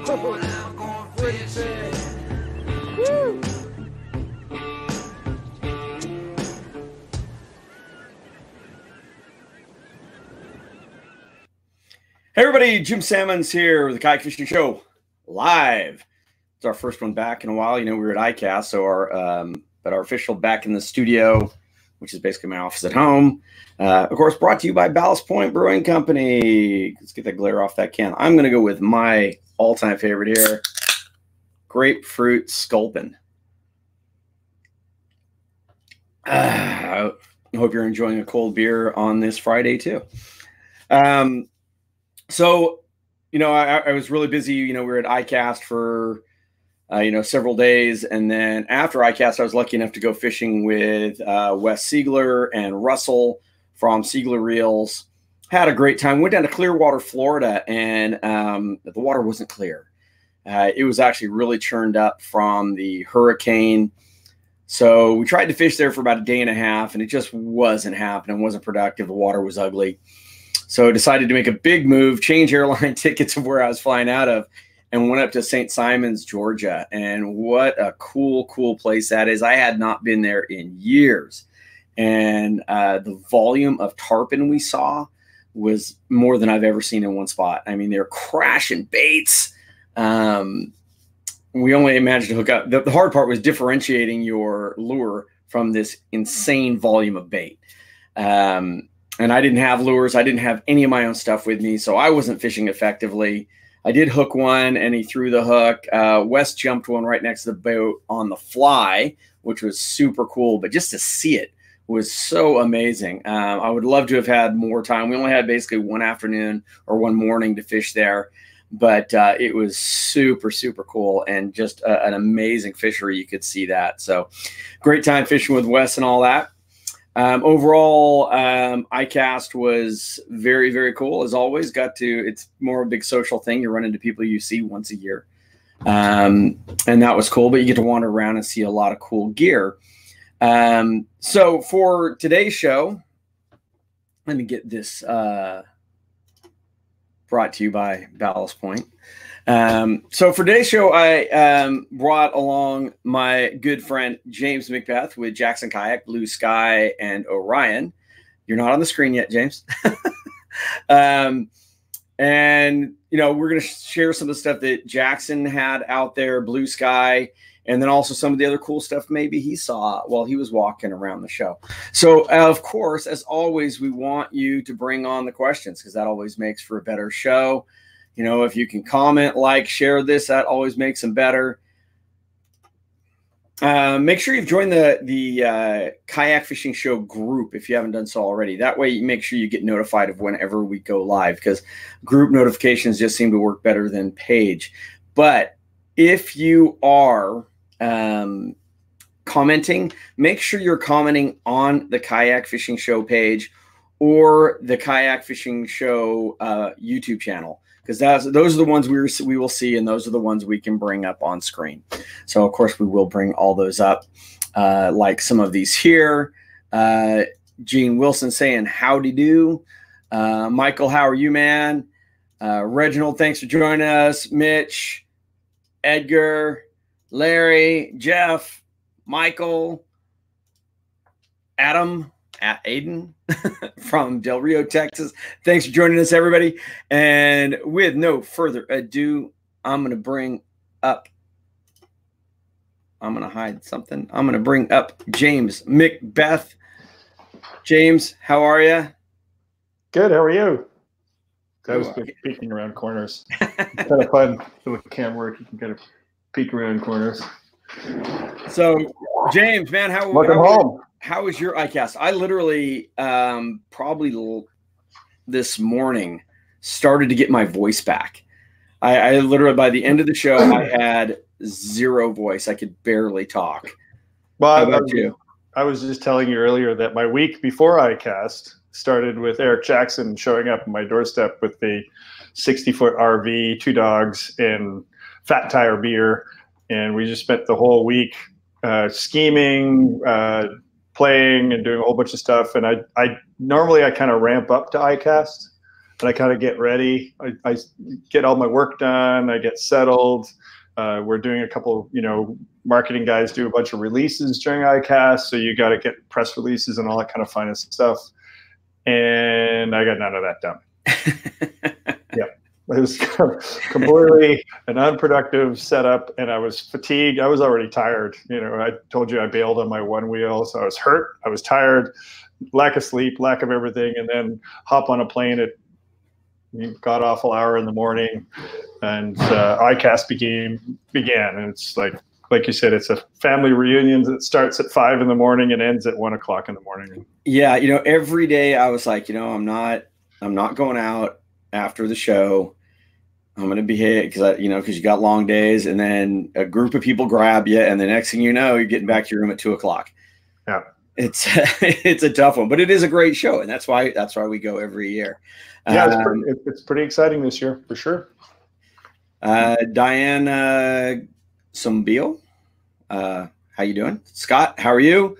Hey everybody, Jim Sammons here with the Kayak Fishing Show live. It's our first one back in a while. You know, we were at ICAST, so our um, but our official back in the studio, which is basically my office at home. Uh, of course, brought to you by Ballast Point Brewing Company. Let's get that glare off that can. I'm going to go with my all-time favorite here, grapefruit sculpin. Uh, I hope you're enjoying a cold beer on this Friday too. Um, so, you know, I, I, was really busy. You know, we were at ICAST for, uh, you know, several days. And then after ICAST, I was lucky enough to go fishing with uh, Wes Seigler and Russell from Seigler Reels. Had a great time. Went down to Clearwater, Florida, and um, the water wasn't clear. Uh, it was actually really churned up from the hurricane. So we tried to fish there for about a day and a half, and it just wasn't happening. wasn't productive. The water was ugly. So I decided to make a big move, change airline tickets of where I was flying out of, and went up to St. Simons, Georgia. And what a cool, cool place that is. I had not been there in years. And uh, the volume of tarpon we saw was more than I've ever seen in one spot. I mean, they're crashing baits. Um, we only managed to hook up. The, the hard part was differentiating your lure from this insane volume of bait. Um, and I didn't have lures. I didn't have any of my own stuff with me, so I wasn't fishing effectively. I did hook one, and he threw the hook. Uh, jumped one right next to the boat on the fly, which was super cool. But just to see it was so amazing. Um, I would love to have had more time. We only had basically one afternoon or one morning to fish there, but uh, it was super super cool and just a, an amazing fishery. You could see that. So great time fishing with Wes and all that. Um, overall, um, ICAST was very, very cool as always. Got to, it's more of a big social thing. You run into people you see once a year. Um, and that was cool, but you get to wander around and see a lot of cool gear. Um, so for today's show, let me get this uh, brought to you by Ballast Point. Um, so for today's show, I um, brought along my good friend James McBeth with Jackson Kayak, Blue Sky, and Orion. You're not on the screen yet, James. um, and you know we're going to share some of the stuff that Jackson had out there, Blue Sky, and then also some of the other cool stuff maybe he saw while he was walking around the show. So of course, as always, we want you to bring on the questions because that always makes for a better show. You know, if you can comment, like, share this, that always makes them better. Uh, make sure you've joined the the uh, kayak fishing show group if you haven't done so already. That way, you make sure you get notified of whenever we go live because group notifications just seem to work better than page. But if you are um, commenting, make sure you're commenting on the kayak fishing show page or the kayak fishing show uh, YouTube channel because that's those are the ones we we will see, and those are the ones we can bring up on screen. So of course we will bring all those up, uh, like some of these here. Uh, Gene Wilson saying howdy do. Uh, Michael, how are you, man? Uh, Reginald, thanks for joining us. Mitch, Edgar, Larry, Jeff, Michael, Adam, Aiden from Del Rio, Texas. Thanks for joining us, everybody. And with no further ado, I'm going to bring up, I'm going to hide something. I'm going to bring up James McBeth. James, how are you? Good. How are you? I was peeking around corners. kind of fun with the camera work. You can kind of peek around corners. So, James, man, how welcome how, home? How was your ICAST? I literally um, probably l- this morning started to get my voice back. I, I, literally by the end of the show I had zero voice. I could barely talk. Well, how about I, you? I was just telling you earlier that my week before ICAST started with Eric Jackson showing up on my doorstep with the 60 foot RV, two dogs, and fat tire beer, and we just spent the whole week uh, scheming, uh, playing and doing a whole bunch of stuff. And I, I normally I kind of ramp up to ICAST and I kind of get ready. I, I, get all my work done. I get settled. Uh, we're doing a couple, you know, marketing guys do a bunch of releases during ICAST, so you got to get press releases and all that kind of finance stuff. And I got none of that done. it was completely an unproductive setup, and I was fatigued. I was already tired. You know, I told you I bailed on my one wheel, so I was hurt. I was tired, lack of sleep, lack of everything, and then hop on a plane at god awful hour in the morning, and uh, ICAST began began, and it's like like you said, it's a family reunion that starts at five in the morning and ends at one o'clock in the morning. Yeah, you know, every day I was like, you know, I'm not, I'm not going out after the show. I'm gonna be hit because I, you know, because you got long days, and then a group of people grab you, and the next thing you know, you're getting back to your room at two o'clock. Yeah, it's it's a tough one, but it is a great show, and that's why that's why we go every year. Yeah, um, it's, pretty, it's pretty exciting this year for sure. Uh, Diane Sombio, uh, how you doing? Scott, how are you?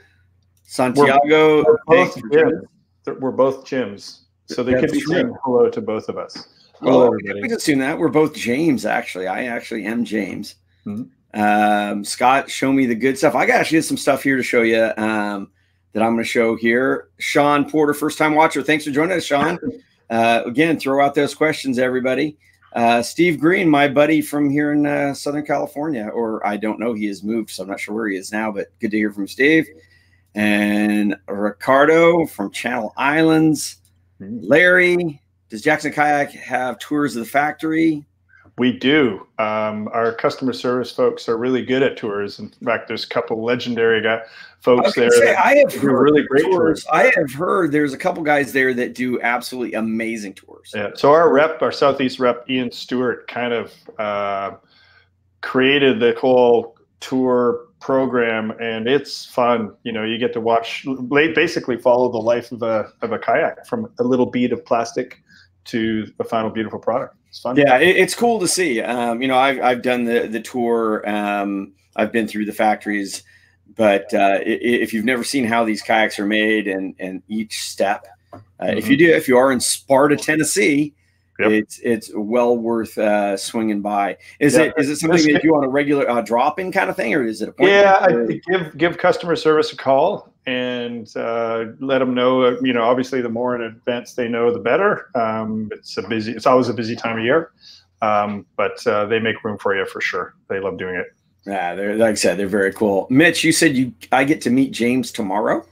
Santiago, we're, both. We're both Jims, so they could be saying hello to both of us. Hello, well, we can assume that we're both James. Actually, I actually am James. Mm-hmm. Um, Scott, show me the good stuff. I got actually some stuff here to show you um, that I'm going to show here. Sean Porter, first time watcher. Thanks for joining us, Sean. Uh, again, throw out those questions, everybody. Uh, Steve Green, my buddy from here in uh, Southern California, or I don't know, he has moved, so I'm not sure where he is now, but good to hear from Steve. And Ricardo from Channel Islands. Hmm. Larry, does Jackson Kayak have tours of the factory? We do. Um, our customer service folks are really good at tours. In fact, there's a couple legendary guy, folks there. Say, I have heard really great tours. tours. I have heard there's a couple guys there that do absolutely amazing tours. Yeah. So our rep, our southeast rep, Ian Stewart, kind of uh, created the whole tour program, and it's fun. You know, you get to watch, basically follow the life of a of a kayak from a little bead of plastic to the final beautiful product. It's fun. Yeah, it, it's cool to see. Um, you know, I've I've done the the tour. Um, I've been through the factories, but uh, if you've never seen how these kayaks are made and and each step, uh, mm-hmm. if you do, if you are in Sparta, Tennessee. Yep. It's it's well worth uh, swinging by. Is yeah. it is it something that you do on a regular uh, drop in kind of thing, or is it a yeah? I give give customer service a call and uh, let them know. Uh, you know, obviously, the more in advance they know, the better. Um, it's a busy. It's always a busy time of year, um, but uh, they make room for you for sure. They love doing it. Yeah, they're like I said, they're very cool. Mitch, you said you I get to meet James tomorrow.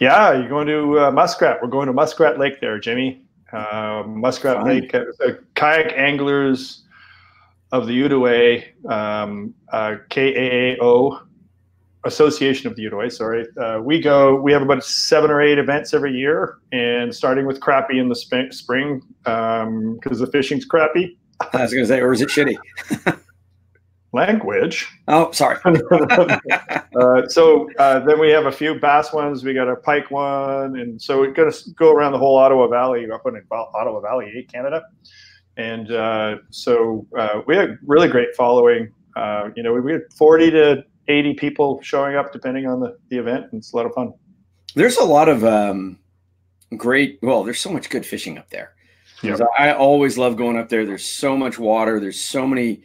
Yeah, you're going to uh, Muskrat. We're going to Muskrat Lake there, Jimmy. Uh, Muskrat. Lake, uh, kayak anglers of the Outaouais, um, KAAO Association of the Outaouais, sorry. Uh, we go, we have about seven or eight events every year, and starting with crappy in the sp- spring because um, the fishing's crappy. I was going to say, or is it shitty? Language. Oh, sorry. uh, so uh, then we have a few bass ones. We got a pike one, and so we're going to go around the whole Ottawa Valley, up in Ottawa Valley, eh, Canada. And uh, so uh, we had really great following. Uh, you know, we had 40 to 80 people showing up depending on the, the event and it's a lot of fun. There's a lot of um, great well there's so much good fishing up there. Yep. i always love going up there. There's so much water. There's so many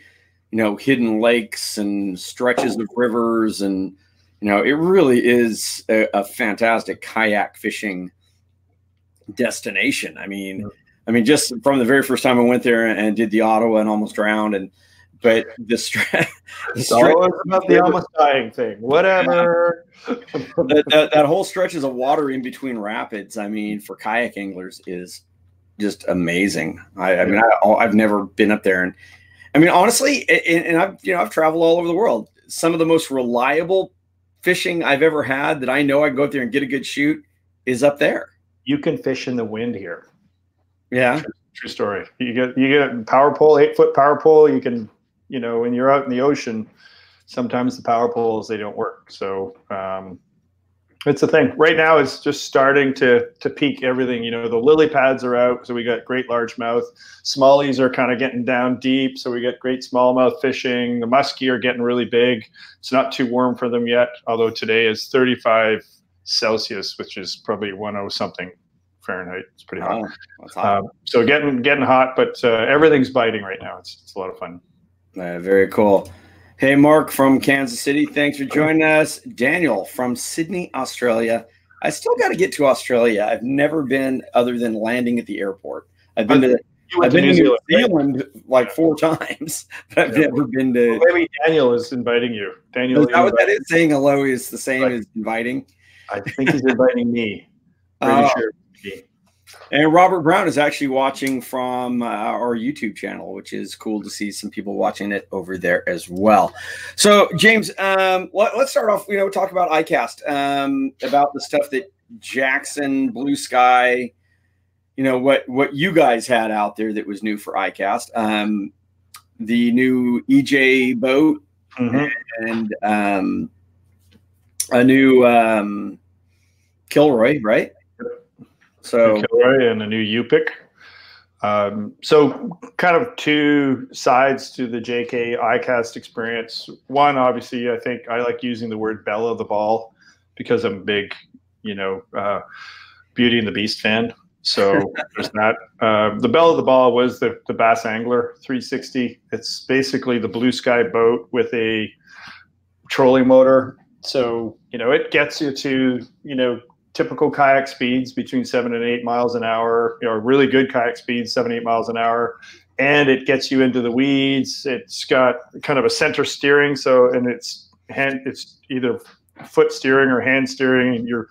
you know hidden lakes and stretches of rivers and you know it really is a, a fantastic kayak fishing destination. I mean yep. i mean just from the very first time i went there and did the ottawa and almost drowned and but the stress. It's always about the almost dying thing. Whatever. that, that, that, whole stretches of water in between rapids. I mean, for kayak anglers, is just amazing. I, I mean, I, have never been up there, and I mean, honestly, and, and I've you know I've traveled all over the world. Some of the most reliable fishing I've ever had that I know I can go up there and get a good shoot is up there. You can fish in the wind here. Yeah. True, true story. You get you get a power pole, eight foot power pole. You can you know, when you're out in the ocean, sometimes the power poles they don't work. So um, it's a thing. Right now, it's just starting to to peak everything. You know, the lily pads are out, so we got great largemouth. Smallies are kind of getting down deep, so we got great smallmouth fishing. The muskie are getting really big. It's not too warm for them yet, although today is 35 Celsius, which is probably 10 something Fahrenheit. It's pretty hot. Oh, hot. Um, so getting getting hot, but uh, everything's biting right now. It's it's a lot of fun. Uh, very cool. Hey, Mark from Kansas City. Thanks for joining us. Daniel from Sydney, Australia. I still got to get to Australia. I've never been other than landing at the airport. I've been to I've been to New Zealand, Zealand right? like four times, but I've yeah. never been to. Well, maybe Daniel is inviting you. Daniel, is that what that is? Saying hello is the same right. as inviting. I think he's inviting me. Pretty uh, sure. And Robert Brown is actually watching from uh, our YouTube channel, which is cool to see some people watching it over there as well. So, James, um, let, us start off. You know, talk about ICAST, um, about the stuff that Jackson, Blue Sky, you know what what you guys had out there that was new for ICAST. Um, the new EJ boat mm-hmm. and um, a new um, Kilroy, right? So Kilroy and a new Yupik. Um, so kind of two sides to the JK ICAST experience. One, obviously, I think I like using the word belle of the ball because I'm a big, you know, uh, Beauty and the Beast fan. So there's that. Uh, the belle of the ball was the, the Bass Angler 360. It's basically the blue sky boat with a trolling motor. So, you know, it gets you to, you know, typical kayak speeds between seven and eight miles an hour, you know, really good kayak speeds, seven, eight miles an hour. And it gets you into the weeds. It's got kind of a center steering. So, and it's hand, it's either foot steering or hand steering and you're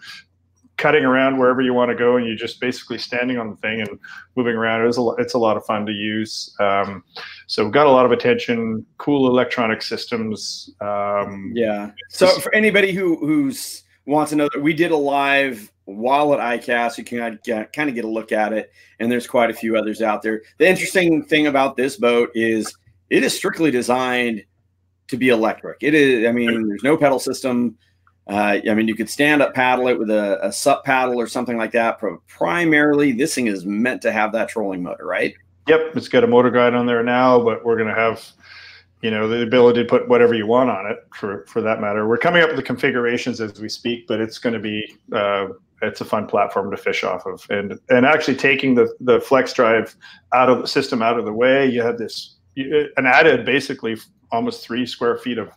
cutting around wherever you want to go, and you're just basically standing on the thing and moving around. It was a, it's a lot of fun to use. Um, so got a lot of attention. Cool electronic systems. Um, yeah. So for anybody who who's wants to know that we did a live while at ICAST, you can kind of get a look at it, and there's quite a few others out there. The interesting thing about this boat is it is strictly designed to be electric. It is. I mean, there's no pedal system. Uh, I mean, you could stand up paddle it with a, a sup paddle or something like that. But primarily, this thing is meant to have that trolling motor, right? Yep, it's got a motor guide on there now, but we're going to have, you know, the ability to put whatever you want on it for for that matter. We're coming up with the configurations as we speak, but it's going to be uh, it's a fun platform to fish off of, and and actually taking the the flex drive out of the system out of the way, you have this an added basically almost three square feet of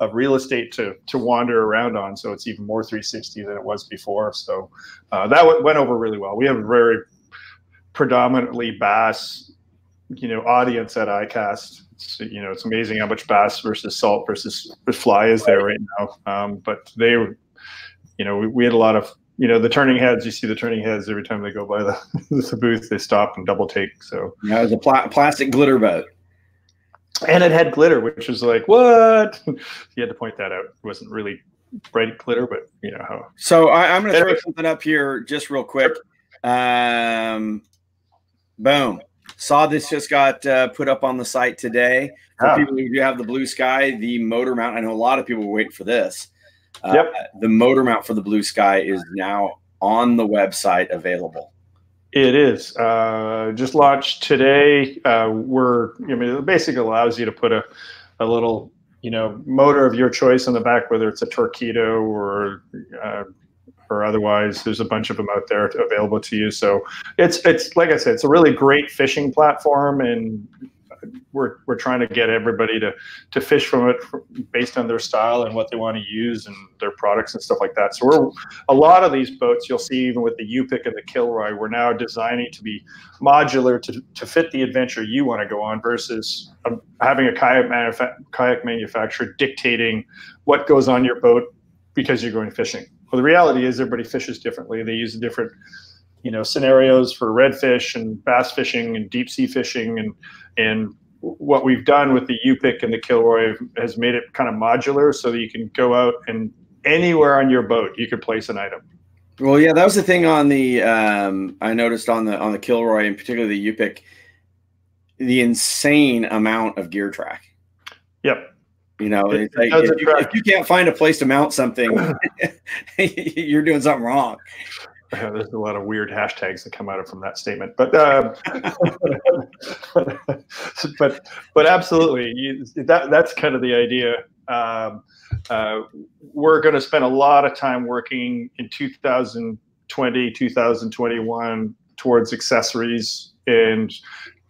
of real estate to to wander around on. So it's even more 360 than it was before. So uh, that went over really well. We have a very predominantly bass, you know, audience at ICAST. It's, you know, it's amazing how much bass versus salt versus fly is there right now. Um, but they, you know, we, we had a lot of you know the turning heads you see the turning heads every time they go by the, the booth they stop and double take so yeah it was a pl- plastic glitter boat and it had glitter, which was like, what? you had to point that out. It wasn't really bright glitter, but you know how. So I, am going to throw something up here just real quick. Um, boom. Saw this just got uh, put up on the site today. For oh. people who do have the blue sky, the motor mount. I know a lot of people were waiting for this. Uh, yep. The motor mount for the blue sky is now on the website available. It is uh, just launched today. Uh, we're I mean it basically allows you to put a, a little you know motor of your choice on the back, whether it's a Torqeedo or uh, or otherwise. There's a bunch of them out there available to you. So it's it's like I said, it's a really great fishing platform, and we're we're trying to get everybody to to fish from it based on their style and what they want to use and their products and stuff like that. So we're a lot of these boats you'll see even with the Yupik and the Kilroy, we're now designing to be modular to, to fit the adventure you want to go on versus um, having a kayak, manufa- kayak manufacturer dictating what goes on your boat because you're going fishing. Well, the reality is everybody fishes differently. They use different you know scenarios for redfish and bass fishing and deep sea fishing and and what we've done with the Yupik and the Kilroy has made it kind of modular so that you can go out and anywhere on your boat you could place an item. Well, yeah, that was the thing on the um, I noticed on the on the Kilroy and particularly the Yupik, the insane amount of gear track. Yep. You know, it, like, if, you, if, you, can't find a place to mount something, you're doing something wrong. there's a lot of weird hashtags that come out of from that statement, but uh, but but absolutely, you, that that's kind of the idea. Um, uh, we're going to spend a lot of time working in 2020, 2021 towards accessories and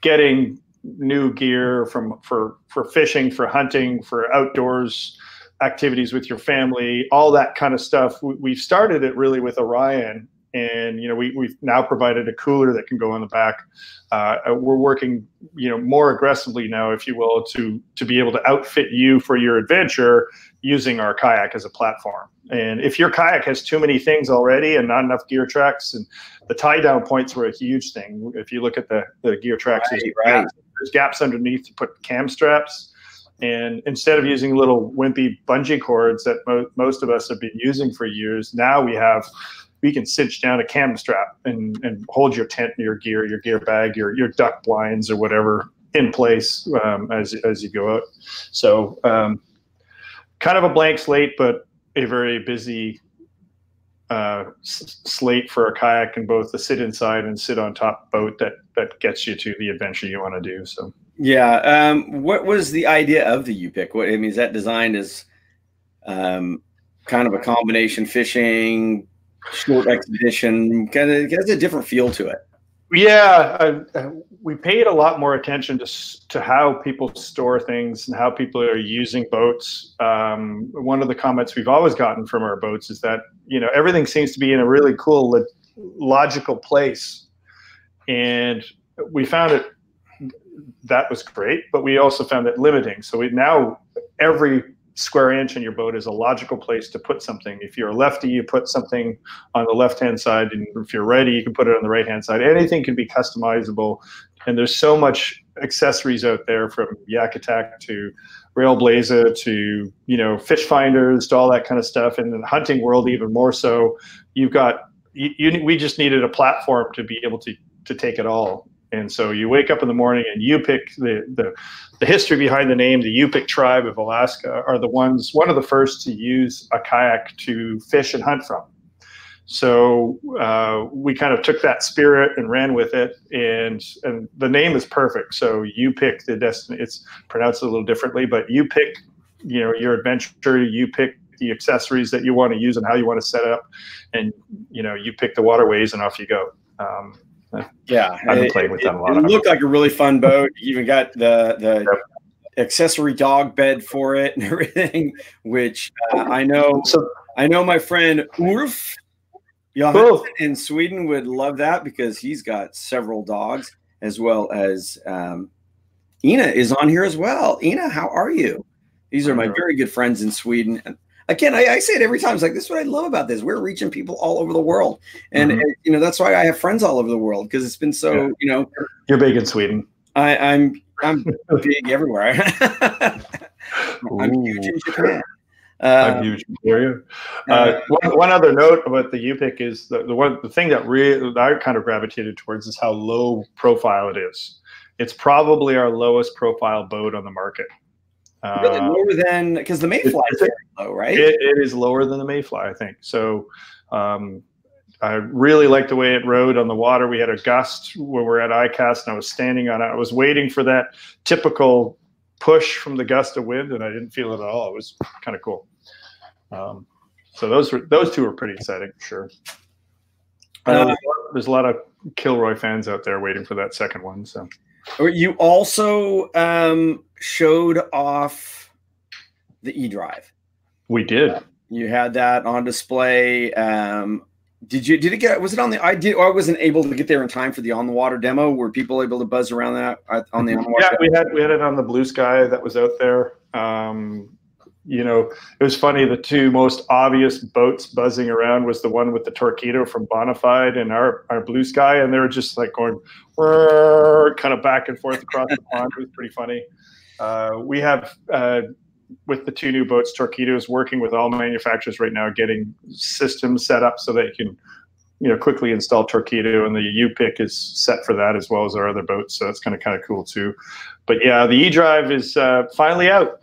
getting new gear from for for fishing, for hunting, for outdoors activities with your family, all that kind of stuff. We, we started it really with Orion, and you know we, we've now provided a cooler that can go on the back. Uh, we're working, you know, more aggressively now, if you will, to to be able to outfit you for your adventure using our kayak as a platform. And if your kayak has too many things already and not enough gear tracks, and the tie down points were a huge thing. If you look at the the gear tracks, right, right. There's gaps underneath to put cam straps and instead of using little wimpy bungee cords that mo- most of us have been using for years, now we have we can cinch down a cam strap and, and hold your tent, your gear, your gear bag, your your duck blinds or whatever in place um, as as you go out. So um, kind of a blank slate, but a very busy uh, slate for a kayak and both the sit inside and sit on top boat that that gets you to the adventure you want to do. So. Yeah. Um, what was the idea of the Yupik? What I mean is that designed as um, kind of a combination fishing, short expedition, kind of has a different feel to it. Yeah, uh, we paid a lot more attention to to how people store things and how people are using boats. Um, one of the comments we've always gotten from our boats is that you know everything seems to be in a really cool, logical place, and we found it that was great, but we also found it limiting. So we now every square inch in your boat is a logical place to put something. If you're a lefty, you put something on the left hand side, and if you're righty, you can put it on the right hand side. Anything can be customizable, and there's so much accessories out there from Yak Attack to Railblaza to you know fish finders to all that kind of stuff, and in the hunting world even more so. You've got you, you, we just needed a platform to be able to to take it all and so you wake up in the morning and Yupik the, the, the history behind the name, the Yupik tribe of Alaska are the ones, one of the first to use a kayak to fish and hunt from. So uh, we kind of took that spirit and ran with it, and and the name is perfect. So you pick the destiny. It's pronounced a little differently, but you pick, you know, your adventure. You pick the accessories that you want to use and how you want to set it up, and you know, you pick the waterways, and off you go. Um, yeah, I've been playing with them a lot. It, it looked like a really fun boat. You even got the the yep. accessory dog bed for it and everything, which uh, I know. So I know my friend Ulf Johansson in Sweden would love that because he's got several dogs as well as um, Ina is on here as well. Ina, how are you? These are my very good friends in Sweden. And again, I, I, say it every time. It's like this is what I love about this. We're reaching people all over the world, and, mm-hmm. you know that's why I have friends all over the world because it's been so. Yeah. You know, you're big in Sweden. I, I'm I'm big everywhere. I'm huge in Japan. Uh, I'm huge in area. Uh, one, one, other note about the Yupik is the, the one the thing that really I kind of gravitated towards is how low profile it is. It's probably our lowest profile boat on the market. Really uh, lower than because the Mayfly is low, right? It, it is lower than the Mayfly, I think. So um, I really liked the way it rode on the water. We had a gust where we're at ICAST, and I was standing on it. I was waiting for that typical push from the gust of wind, and I didn't feel it at all. It was kind of cool. Um, so those were those two were pretty exciting, for sure. Uh, there's a lot of Kilroy fans out there waiting for that second one. So you also um, showed off the E Drive. We did. You had that on display. Um, did you? Did it get? Was it on the? I did. Or I wasn't able to get there in time for the on the water demo. Were people able to buzz around that uh, on the on the water? Yeah, we had we had it on the blue sky that was out there. Um, you know, it was funny. The two most obvious boats buzzing around was the one with the Torqeedo from Bonafide and our, our blue sky, and they were just like going kind of back and forth across the pond. It was pretty funny. Uh, we have uh, with the two new boats, Torqeedo working with all manufacturers right now, getting systems set up so that you can, you know, quickly install Torqeedo, and the Yupik is set for that as well as our other boats. So that's kind of kind of cool too. But yeah, the E-Drive is uh, finally out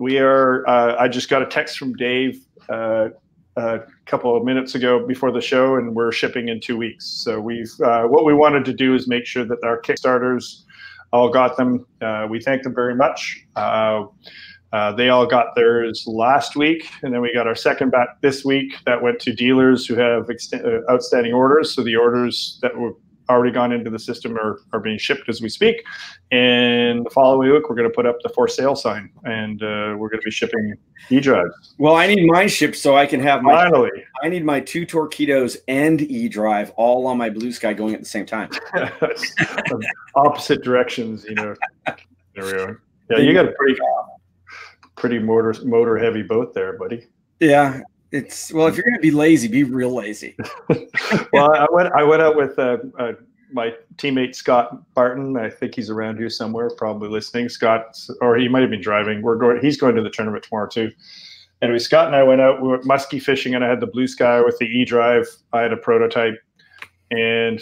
we are. Uh, I just got a text from Dave uh, a couple of minutes ago before the show, and we're shipping in two weeks. So we've uh, what we wanted to do is make sure that our Kickstarters all got them. Uh, we thank them very much. Uh, Uh, they all got theirs last week, and then we got our second bat this week that went to dealers who have uh, outstanding orders. So the orders that were already gone into the system are, are being shipped as we speak. And the following week, we're going to put up the for sale sign, and uh, we're going to be shipping e-drives. Well, I need mine shipped so I can have my. Finally, I need my two Torqeedos and e-drive all on my blue sky going at the same time. Opposite directions, you know. There we go. Yeah, you got a pretty pretty motor motor heavy boat there, buddy. Yeah, it's well. If you're going to be lazy, be real lazy. well, I went I went out with uh, uh, my teammate Scott Barton. I think he's around here somewhere, probably listening. Scott, or he might have been driving. We're going. He's going to the tournament tomorrow too. Anyway, Scott and I went out. We were musky fishing, and I had the blue sky with the E drive. I had a prototype, and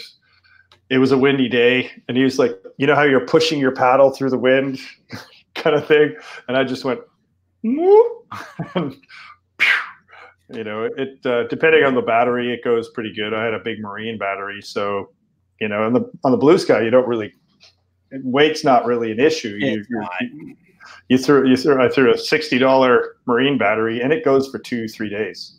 it was a windy day. And he was like, "You know how you're pushing your paddle through the wind, kind of thing." And I just went you know, it uh, depending on the battery, it goes pretty good. I had a big marine battery, so you know, on the on the blue sky, you don't really weight's not really an issue. You you, you threw you threw I threw a sixty dollar marine battery, and it goes for two three days.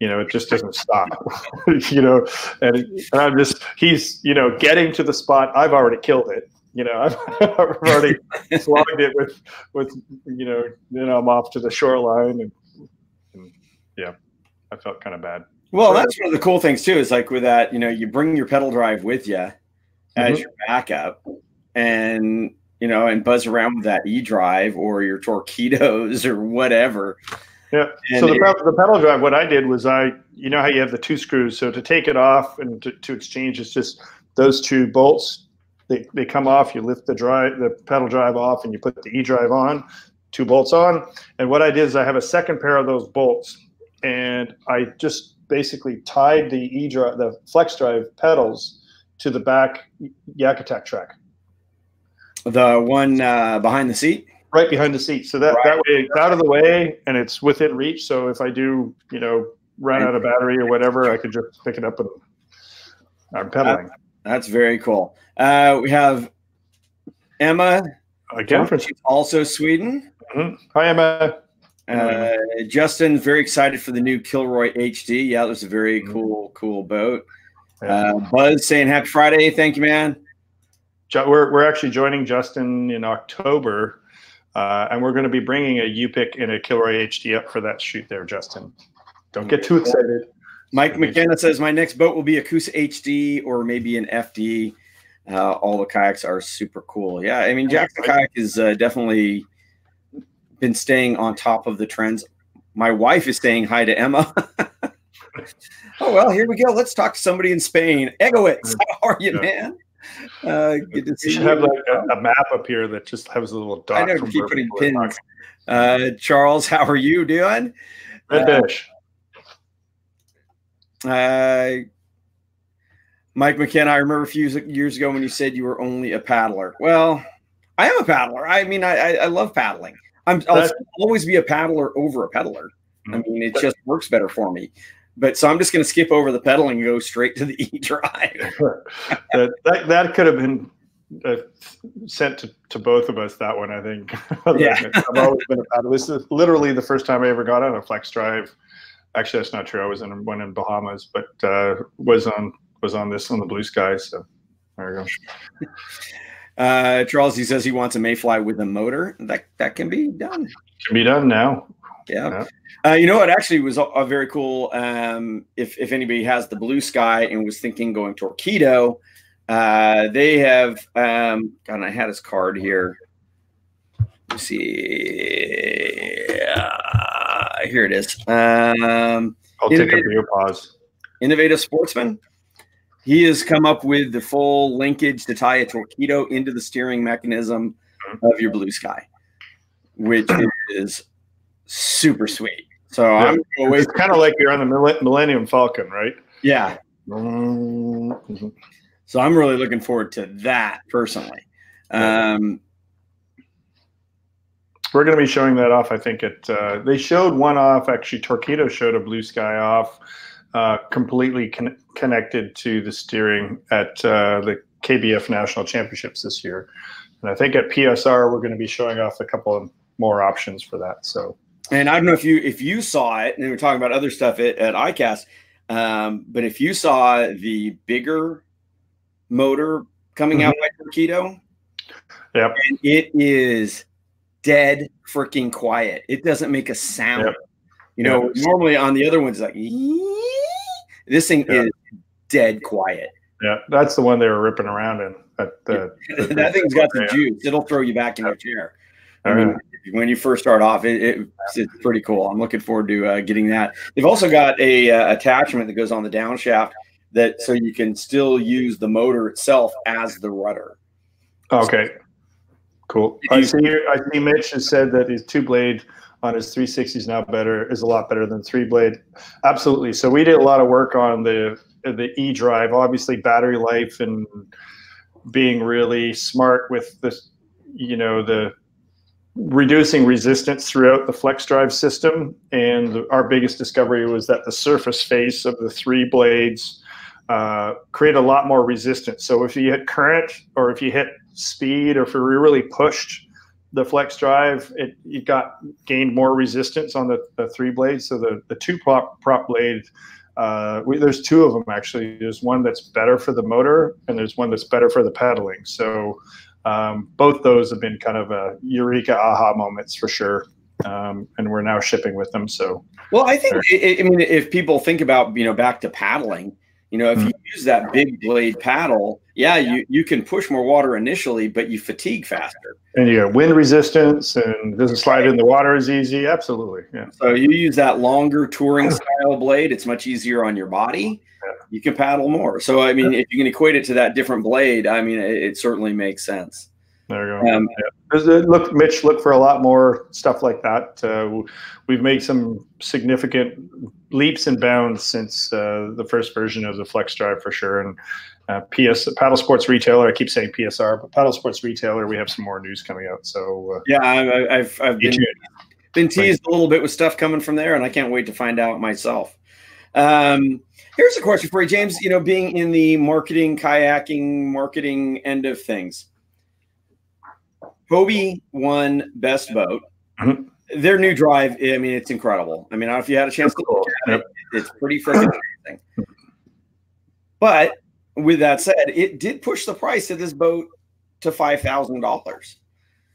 You know, it just doesn't stop. you know, and, and I'm just he's you know getting to the spot. I've already killed it you know, I've, already slogged it with, with, you know, then I'm off to the shoreline and, and yeah, I felt kind of bad. Well, that's one of the cool things too, is like with that, you know, you bring your pedal drive with you as mm-hmm. your backup and, you know, and buzz around with that e drive or your Torqeedos or whatever. Yeah. And so the, it, the pedal drive, what I did was I, you know how you have the two screws. So to take it off and to, to exchange, it's just those two bolts they, they come off, you lift the drive, the pedal drive off, and you put the E drive on, two bolts on. And what I did is I have a second pair of those bolts, and I just basically tied the E drive, the flex drive pedals to the back Yak Attack track. The one uh, behind the seat? Right behind the seat. So that, right. that way it's out of the way and it's within reach. So if I do, you know, run out of battery or whatever, I could just pick it up and I'm pedaling. That's very cool. Uh, we have Emma. Again, from also Sweden. Mm-hmm. Hi, Emma. Uh, Justin, very excited for the new Kilroy HD. Yeah, it was a very mm-hmm. cool, cool boat. Uh, Buzz saying happy Friday. Thank you, man. We're, we're actually joining Justin in October, uh, and we're going to be bringing a Yupik and a Kilroy HD up for that shoot there, Justin. Don't get too excited. Mike McKenna says my next boat will be a Coosa HD or maybe an FD. Uh, all the kayaks are super cool. Yeah, I mean Jackson Kayak is uh, definitely been staying on top of the trends. My wife is saying hi to Emma. oh well, here we go. Let's talk to somebody in Spain. Egoitz, how are you, yeah. man? Uh, good to see you. Should have like a, a, map up here that just has a little dot. I know. Keep putting pins. Uh, Charles, how are you doing? Red uh, uh, Mike McKenna, I remember a few years ago when you said you were only a paddler. Well, I am a paddler. I mean, I, I love paddling. I'm, I'll always be a paddler over a peddler. I mm-hmm. mean, it just works better for me. But so I'm just going to skip over the pedaling and go straight to the E drive. that, that, that could have been uh, sent to, to both of us. That one, I think. Yeah. I've always been a paddler. This is literally the first time I ever got on a flex drive actually that's not true. I was in one in Bahamas, but uh, was on was on this on the blue sky. So there you go. Uh, Charles, he says he wants a Mayfly with a motor. That that can be done. Can be done now. Yeah. yeah. Uh, you know, it actually was a, a very cool. Um, if if anybody has the blue sky and was thinking going Torqeedo, uh, they have. Um, God, I had his card here. Let's see. Uh, here it is. Um, I'll take a beer pause. Innovative Sportsman. He has come up with the full linkage to tie a Torqeedo into the steering mechanism of your blue sky, which is super sweet. So yeah. I'm always kind of like you're on the Millennium Falcon, right? Yeah. Mm-hmm. So I'm really looking forward to that personally. Um, we're going to be showing that off. I think it. Uh, they showed one off. Actually, Torqeedo showed a blue sky off, uh, completely con- connected to the steering at uh, the KBF National Championships this year. And I think at PSR we're going to be showing off a couple of more options for that. So, and I don't know if you if you saw it, and we are talking about other stuff at, at ICAST, um, but if you saw the bigger motor coming mm-hmm. out by Torqeedo, yep. it is dead freaking quiet. It doesn't make a sound. Yep. You know, yep. normally on the other ones like this thing yep. is dead quiet. Yeah, that's the one they were ripping around in. That, the, that thing's got the juice. It'll throw you back in your chair. I mean, when you first start off, it, it, it's pretty cool. I'm looking forward to uh, getting that. They've also got a uh, attachment that goes on the downshaft that so you can still use the motor itself as the rudder. Okay, cool. I see. I see. Mitch has said that his two blade on his 360 is now better is a lot better than three blade. Absolutely. So we did a lot of work on the the e drive. Obviously, battery life and being really smart with this. You know the reducing resistance throughout the flex drive system. And our biggest discovery was that the surface face of the three blades uh, create a lot more resistance. So if you hit current or if you hit speed or if you're really pushed the flex drive, it you got gained more resistance on the, the three blades. So the, the two prop, prop blade, uh, we, there's two of them actually. There's one that's better for the motor and there's one that's better for the pedaling. So um, both those have been kind of a eureka aha moments for sure. Um, and we're now shipping with them. So, well, I think, I mean, if people think about, you know, back to paddling, you know, if mm-hmm. you use that big blade paddle, yeah, you, you can push more water initially, but you fatigue faster. And you got wind resistance and doesn't slide in the water as easy. Absolutely. Yeah. So you use that longer touring style blade, it's much easier on your body. Yeah. You can paddle more. So, I mean, if you can equate it to that different blade, I mean, it, it certainly makes sense. There you go. Um, yeah. Look, Mitch, look for a lot more stuff like that. Uh, we've made some significant leaps and bounds since uh, the first version of the Flex Drive for sure. And uh, PS Paddle Sports Retailer, I keep saying PSR, but Paddle Sports Retailer, we have some more news coming out. So uh, yeah, I, I've I've been, been teased a little bit with stuff coming from there, and I can't wait to find out myself. Um, here's a question for you, James. You know, being in the marketing, kayaking, marketing end of things, Hobie won Best Boat. Mm-hmm their new drive, I mean, it's incredible. I mean, I don't know if you had a chance to look at it. It's pretty freaking amazing. But with that said, it did push the price of this boat to five thousand dollars.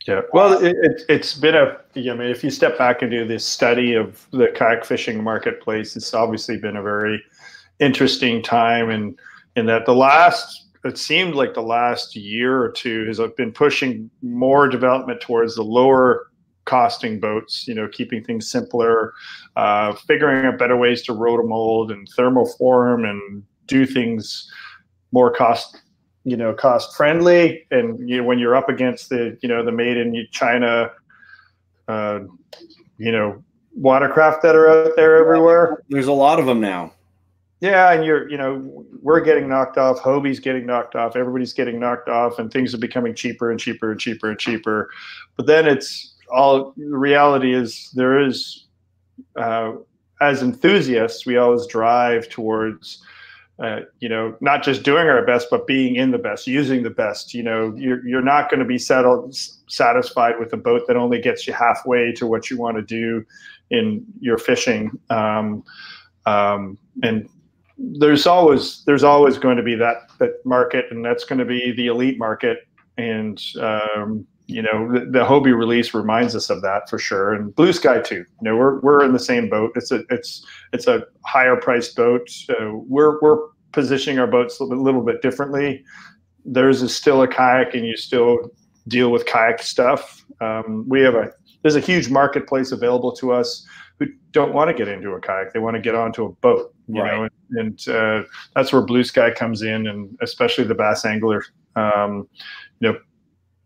Yeah, well, it, has been a. I mean, if you step back and do this study of the kayak fishing marketplace, it's obviously been a very interesting time, and in that the last, it seemed like the last year or two has been pushing more development towards the lower costing boats, you know, keeping things simpler, uh, figuring out better ways to rotomold and thermoform and do things more cost, you know, cost friendly. And you know, when you're up against the, you know, the made in China, uh, you know, watercraft that are out there everywhere. There's a lot of them now. Yeah, and you're, you know, we're getting knocked off. Hobie's getting knocked off. Everybody's getting knocked off, and things are becoming cheaper and cheaper and cheaper and cheaper. But then it's all the reality is there is uh, as enthusiasts we always drive towards uh, you know not just doing our best but being in the best using the best you know you're, you're not going to be settled satisfied with a boat that only gets you halfway to what you want to do in your fishing um, um, and there's always there's always going to be that that market and that's going to be the elite market and um, you know, the, the Hobie release reminds us of that for sure, and Blue Sky too. You know, we're we're in the same boat. It's a it's it's a higher priced boat. Uh, we're we're positioning our boats a little, bit differently. Theirs is still a kayak, and you still deal with kayak stuff. Um, we have a there's a huge marketplace available to us who don't want to get into a kayak; they want to get onto a boat. You right. know, and, uh, that's where Blue Sky comes in, and especially the bass angler. Um, you know,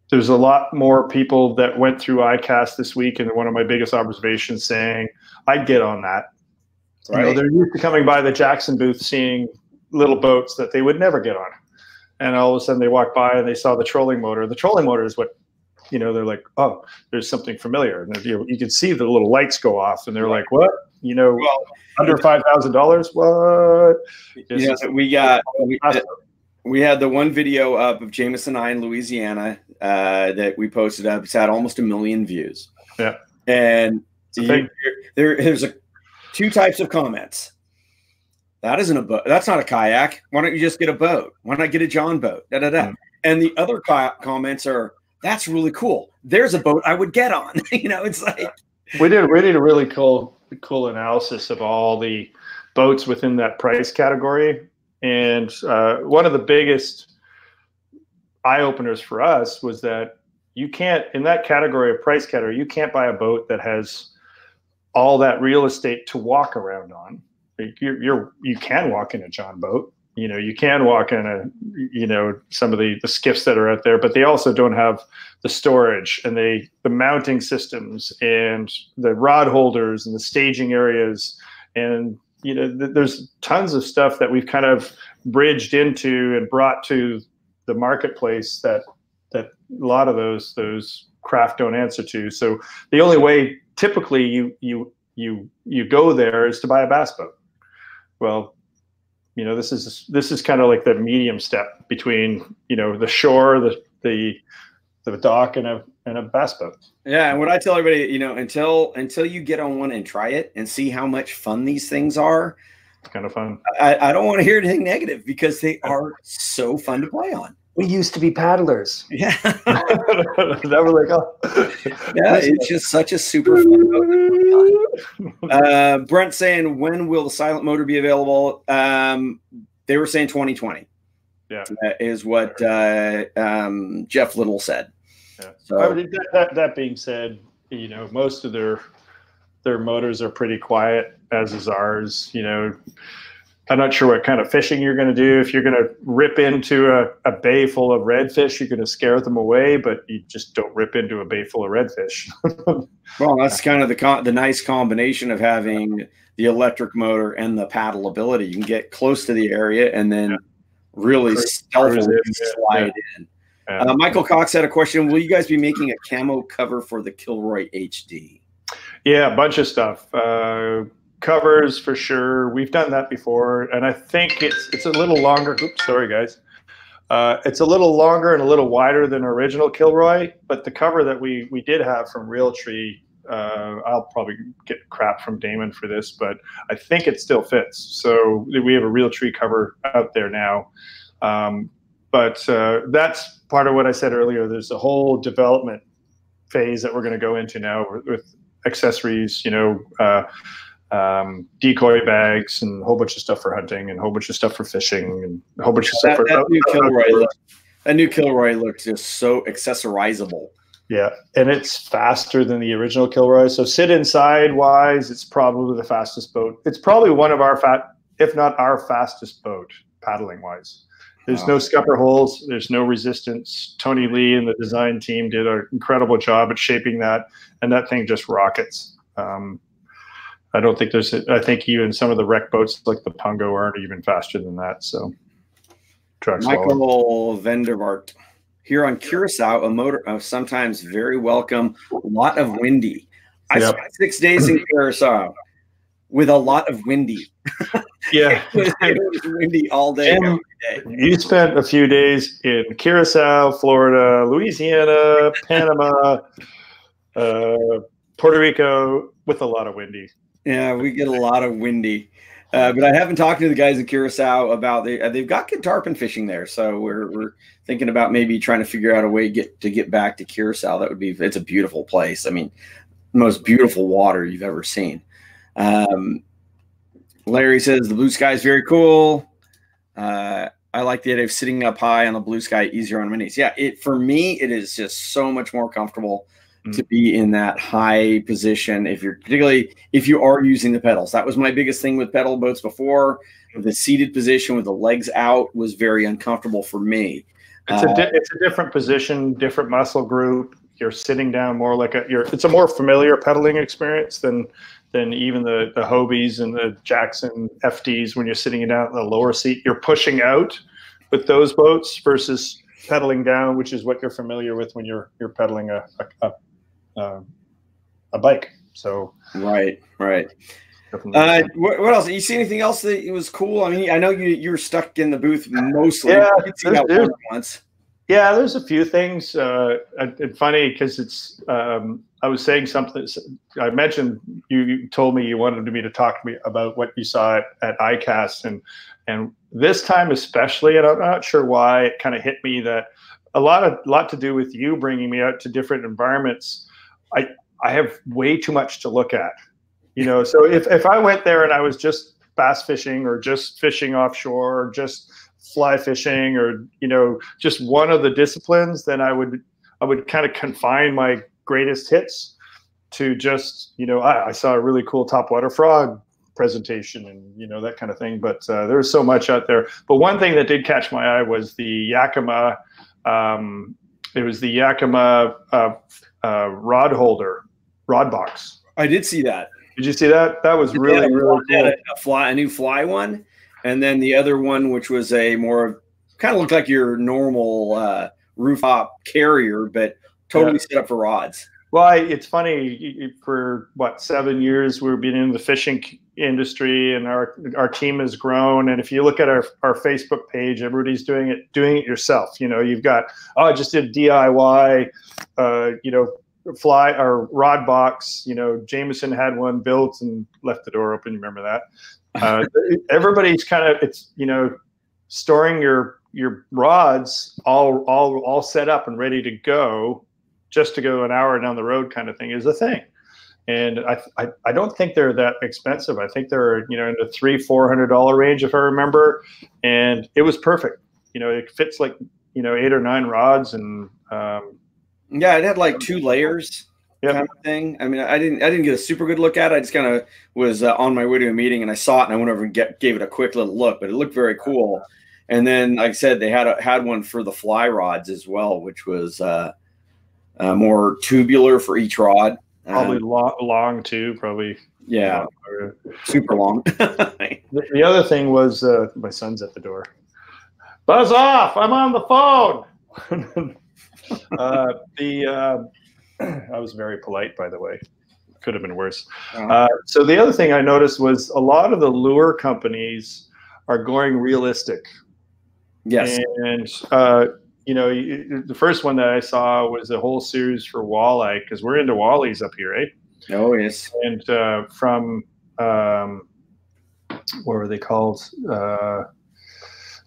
there's a lot more people that went through ICAST this week, and one of my biggest observations saying, "I'd get on that." Right. You know, they're used to coming by the Jackson booth, seeing little boats that they would never get on, and all of a sudden they walk by and they saw the trolling motor. The trolling motor is what, you know, they're like, "Oh, there's something familiar," and you, you can see the little lights go off, and they're like, "What?" You know, well, under five thousand dollars? What? Yeah, we got we, we had the one video up of Jameson and I in Louisiana uh, that we posted up. It's had almost a million views. Yeah, and you, there, there's a two types of comments. That isn't a boat. That's not a kayak. Why don't you just get a boat? Why not get a John boat? Da da da. Mm. And the other comments are, "That's really cool. There's a boat I would get on." you know, it's like we did. We did a really cool, cool analysis of all the boats within that price category, and uh, one of the biggest eye openers for us was that you can't in that category of price category you can't buy a boat that has all that real estate to walk around on. You're, you're you can walk in a john boat you know you can walk in a you know some of the the skiffs that are out there but they also don't have the storage and they the mounting systems and the rod holders and the staging areas. And you know th- there's tons of stuff that we've kind of bridged into and brought to the marketplace that that a lot of those those craft don't answer to. So the only way typically you you you you go there is to buy a bass boat. Well you know this is this is kind of like the medium step between you know the shore the the the dock and a and a bass boat. Yeah and what i tell everybody you know until until you get on one and try it and see how much fun these things are it's kind of fun. I, I don't want to hear anything negative because they are so fun to play on we used to be paddlers. Yeah. Never like, oh. yeah, it's just such a super fun. Uh, Brent saying, when will the silent motor be available? Um, they were saying 2020. Yeah, is what uh, um, Jeff Little said. Yeah. So that, that, that being said, you know, most of their their motors are pretty quiet, as is ours. You know, I'm not sure what kind of fishing you're going to do. If you're going to rip into a, a bay full of redfish, you're going to scare them away, but you just don't rip into a bay full of redfish. well, that's kind of the the nice combination of having the electric motor and the paddle ability. You can get close to the area and then yeah. really stealthily slide yeah. in. Yeah. Uh, Michael Cox had a question. Will you guys be making a camo cover for the Kilroy HD? Yeah, a bunch of stuff. Uh, covers for sure. We've done that before, and I think it's it's a little longer. Oops, sorry guys. Uh, it's a little longer and a little wider than original Kilroy, but the cover that we we did have from Realtree, uh, I'll probably get crap from Damon for this, but I think it still fits. So we have a Realtree cover out there now. Um, but uh, that's part of what I said earlier. There's a whole development phase that we're going to go into now with, with accessories. You know uh, um, decoy bags and a whole bunch of stuff for hunting and a whole bunch of stuff for fishing and a whole bunch of stuff that, for that new Kilroy look, that new Kilroy looks just so accessorizable. Yeah, and it's faster than the original Kilroy. So sit inside wise, it's probably the fastest boat. It's probably one of our fat, if not our fastest boat, paddling wise. There's wow. no scupper holes. There's no resistance. Tony Lee and the design team did an incredible job at shaping that, and that thing just rockets. Um, I don't think there's. I think even some of the wreck boats like the Pungo aren't even faster than that. So, Michael Venderbart here on Curacao, a motor uh, sometimes very welcome, a lot of windy. I yep. spent six days in Curacao with a lot of windy. Yeah, it, was, it, was, windy all day, day. You spent a few days in Curacao, Florida, Louisiana, Panama, uh, Puerto Rico, with a lot of windy. Yeah, we get a lot of windy. Uh, but I haven't talked to the guys in Curacao about they uh, they've got good tarpon fishing there, so we're we're thinking about maybe trying to figure out a way to get to get back to Curacao. That would be it's a beautiful place. I mean, most beautiful water you've ever seen. Um, Larry says the blue sky is very cool. Uh, I like the idea of sitting up high on the blue sky, easier on my knees. Yeah, it for me it is just so much more comfortable Mm. to be in that high position if you're particularly if you are using the pedals. That was my biggest thing with pedal boats before. The seated position with the legs out was very uncomfortable for me. It's a di- uh, it's a different position different muscle group. You're sitting down more like a you're it's a more familiar pedaling experience than than even the the Hobies and the Jackson FDs when you're sitting down in the lower seat. You're pushing out with those boats versus pedaling down which is what you're familiar with when you're you're pedaling a, a, a uh, a bike. So right, right. Uh, what, what, else? You see anything else that was cool? I mean, I know you you were stuck in the booth mostly. Yeah, there's, there's, once. Yeah, there's a few things. Uh, it's funny because it's. Um, I was saying something. I mentioned you, you, told me you wanted me to talk to me about what you saw at, at ICAST, and and this time especially, and I'm not sure why it kind of hit me that a lot of lot to do with you bringing me out to different environments. I I have way too much to look at, you know. So if if I went there and I was just bass fishing or just fishing offshore or just fly fishing or you know just one of the disciplines then i would i would kind of confine my greatest hits to just you know i, I saw a really cool topwater frog presentation and you know that kind of thing but uh, there's so much out there but one thing that did catch my eye was the yakima um, it was the yakima uh, uh, rod holder rod box i did see that did you see that that was really really cool a, a fly a new fly one and then the other one, which was a more kind of looked like your normal uh, rooftop carrier, but totally yeah. set up for rods. Well, I, it's funny. For what seven years we've been in the fishing industry, and our our team has grown. And if you look at our our Facebook page, everybody's doing it doing it yourself. You know, you've got oh, I just did DIY. Uh, you know, fly or rod box. You know, Jameson had one built and left the door open. You remember that? Uh, everybody's kind of it's you know storing your your rods all all all set up and ready to go just to go an hour down the road kind of thing is a thing and I, I, I don't think they're that expensive i think they're you know in the three four hundred dollar range if i remember and it was perfect you know it fits like you know eight or nine rods and um, yeah it had like two layers yep. kind of thing. I mean, I didn't I didn't get a super good look at it. I just kind of was uh, on my way to a meeting and I saw it and I went over and get, gave it a quick little look, but it looked very cool. And then, like I said, they had a, had one for the fly rods as well, which was uh, uh, more tubular for each rod. Probably long, long too. Probably. Yeah, super long. the, the, other thing was uh, my son's at the door. Buzz off! I'm on the phone. uh, the uh, I was very polite, by the way. Could have been worse. Uh-huh. Uh, so the other thing I noticed was a lot of the lure companies are going realistic. Yes. And uh, you know, the first one that I saw was a whole series for walleye because we're into walleyes up here, right? Oh yes. And uh, from um, what were they called? Uh,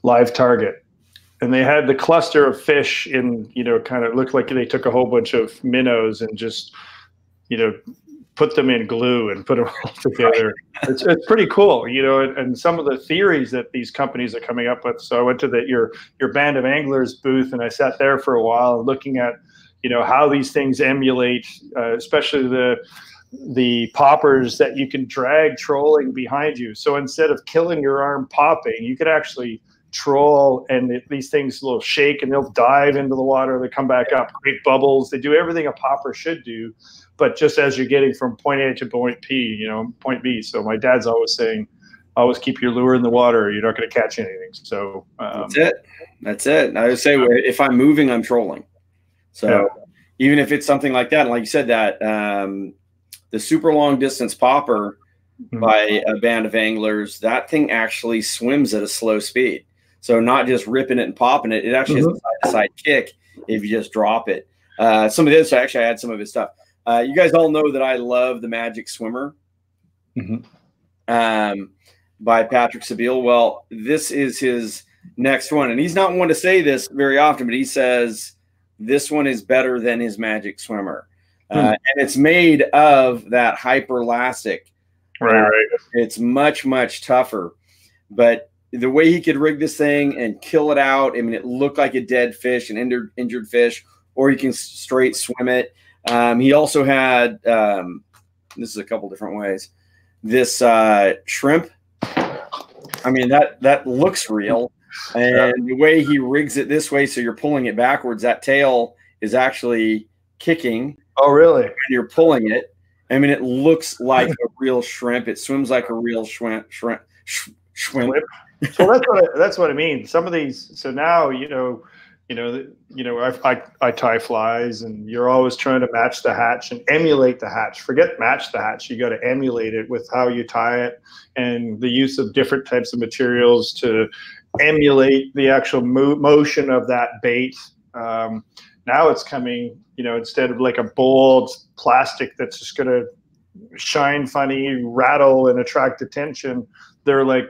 Live Target and they had the cluster of fish in you know kind of looked like they took a whole bunch of minnows and just you know put them in glue and put them all together. It's, it's pretty cool you know and, and, some of the theories that these companies are coming up with. So i went to the your your band of anglers booth and i sat there for a while looking at you know how these things emulate uh, especially the the poppers that you can drag trolling behind you. So instead of killing your arm popping you could actually troll and it, these things will shake and they'll dive into the water they come back up create bubbles they do everything a popper should do but just as you're getting from point a to point p you know point b so my dad's always saying always keep your lure in the water you're not going to catch anything so um, that's it that's it i would say if i'm moving i'm trolling so yeah. even if it's something like that like you said that um, the super long distance popper mm-hmm. by a band of anglers that thing actually swims at a slow speed so not just ripping it and popping it. It actually mm-hmm. has a side to side kick if you just drop it. Uh, some of this, actually, I had some of his stuff. Uh, you guys all know that I love the Magic Swimmer mm-hmm. um, by Patrick Sebile. Well, this is his next one. And he's not one to say this very often, but he says this one is better than his Magic Swimmer. Uh, mm-hmm. and it's made of that hyperlastic. Right, right. It's much, much tougher. But the way he could rig this thing and kill it out. I mean, it looked like a dead fish, an injured injured fish, or you can straight swim it. Um, he also had um, this is a couple different ways. This uh, shrimp. I mean that that looks real, and the way he rigs it this way, so you're pulling it backwards. That tail is actually kicking. Oh, really? And you're pulling it. I mean, it looks like a real shrimp. It swims like a real shrimp. Shrimp. Sh- shrimp so that's what I, that's what I mean. Some of these. So now you know, you know, you know, I, I, I tie flies, and you're always trying to match the hatch and emulate the hatch. Forget match the hatch; you got to emulate it with how you tie it and the use of different types of materials to emulate the actual mo- motion of that bait. Um, now it's coming, you know, instead of like a bold plastic that's just going to shine funny, rattle, and attract attention, they're like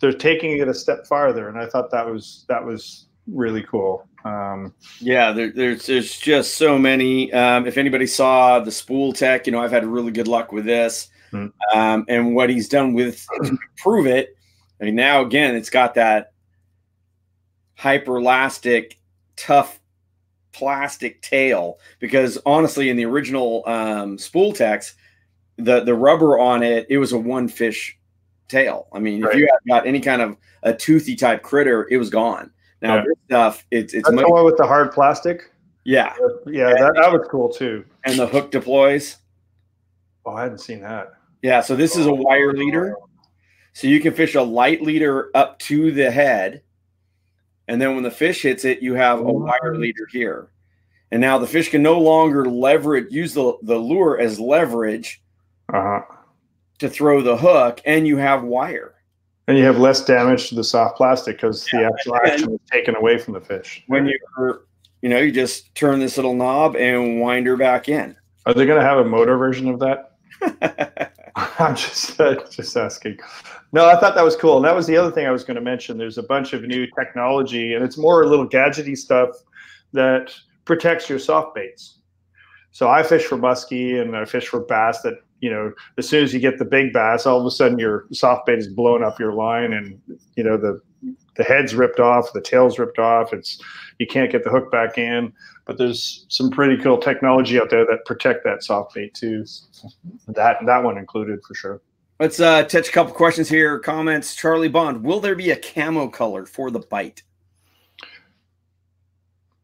they're taking it a step farther, and I thought that was that was really cool. Um, yeah, there, there's there's just so many. Um, if anybody saw the spool tech, you know I've had really good luck with this, hmm. um, and what he's done with to prove it. I mean, now again, it's got that hyperelastic, tough plastic tail. Because honestly, in the original um, spool techs, the the rubber on it, it was a one fish tail. I mean, right. if you got any kind of a toothy type critter, it was gone. Now yeah. this stuff, it's it's That's the one with the hard plastic. Yeah, yeah, that, that was cool too. And the hook deploys. Oh, I hadn't seen that. Yeah, so this is a wire leader. So you can fish a light leader up to the head, and then when the fish hits it, you have a wire leader here. And now the fish can no longer leverage, use the, the lure as leverage uh-huh. to throw the hook, and you have wire. And you have less damage to the soft plastic because yeah. the actual action is taken away from the fish. When you you know, you just turn this little knob and wind her back in. Are they going to have a motor version of that? I'm just uh, just asking. No, I thought that was cool. And that was the other thing I was going to mention. There's a bunch of new technology, and it's more little gadgety stuff that protects your soft baits. So I fish for muskie and I fish for bass that you know, as soon as you get the big bass, all of a sudden your soft bait is blowing up your line, and you know the the head's ripped off, the tail's ripped off. It's you can't get the hook back in. But there's some pretty cool technology out there that protect that soft bait too. That that one included for sure. Let's uh, touch a couple questions here. Comments. Charlie Bond. Will there be a camo color for the bite?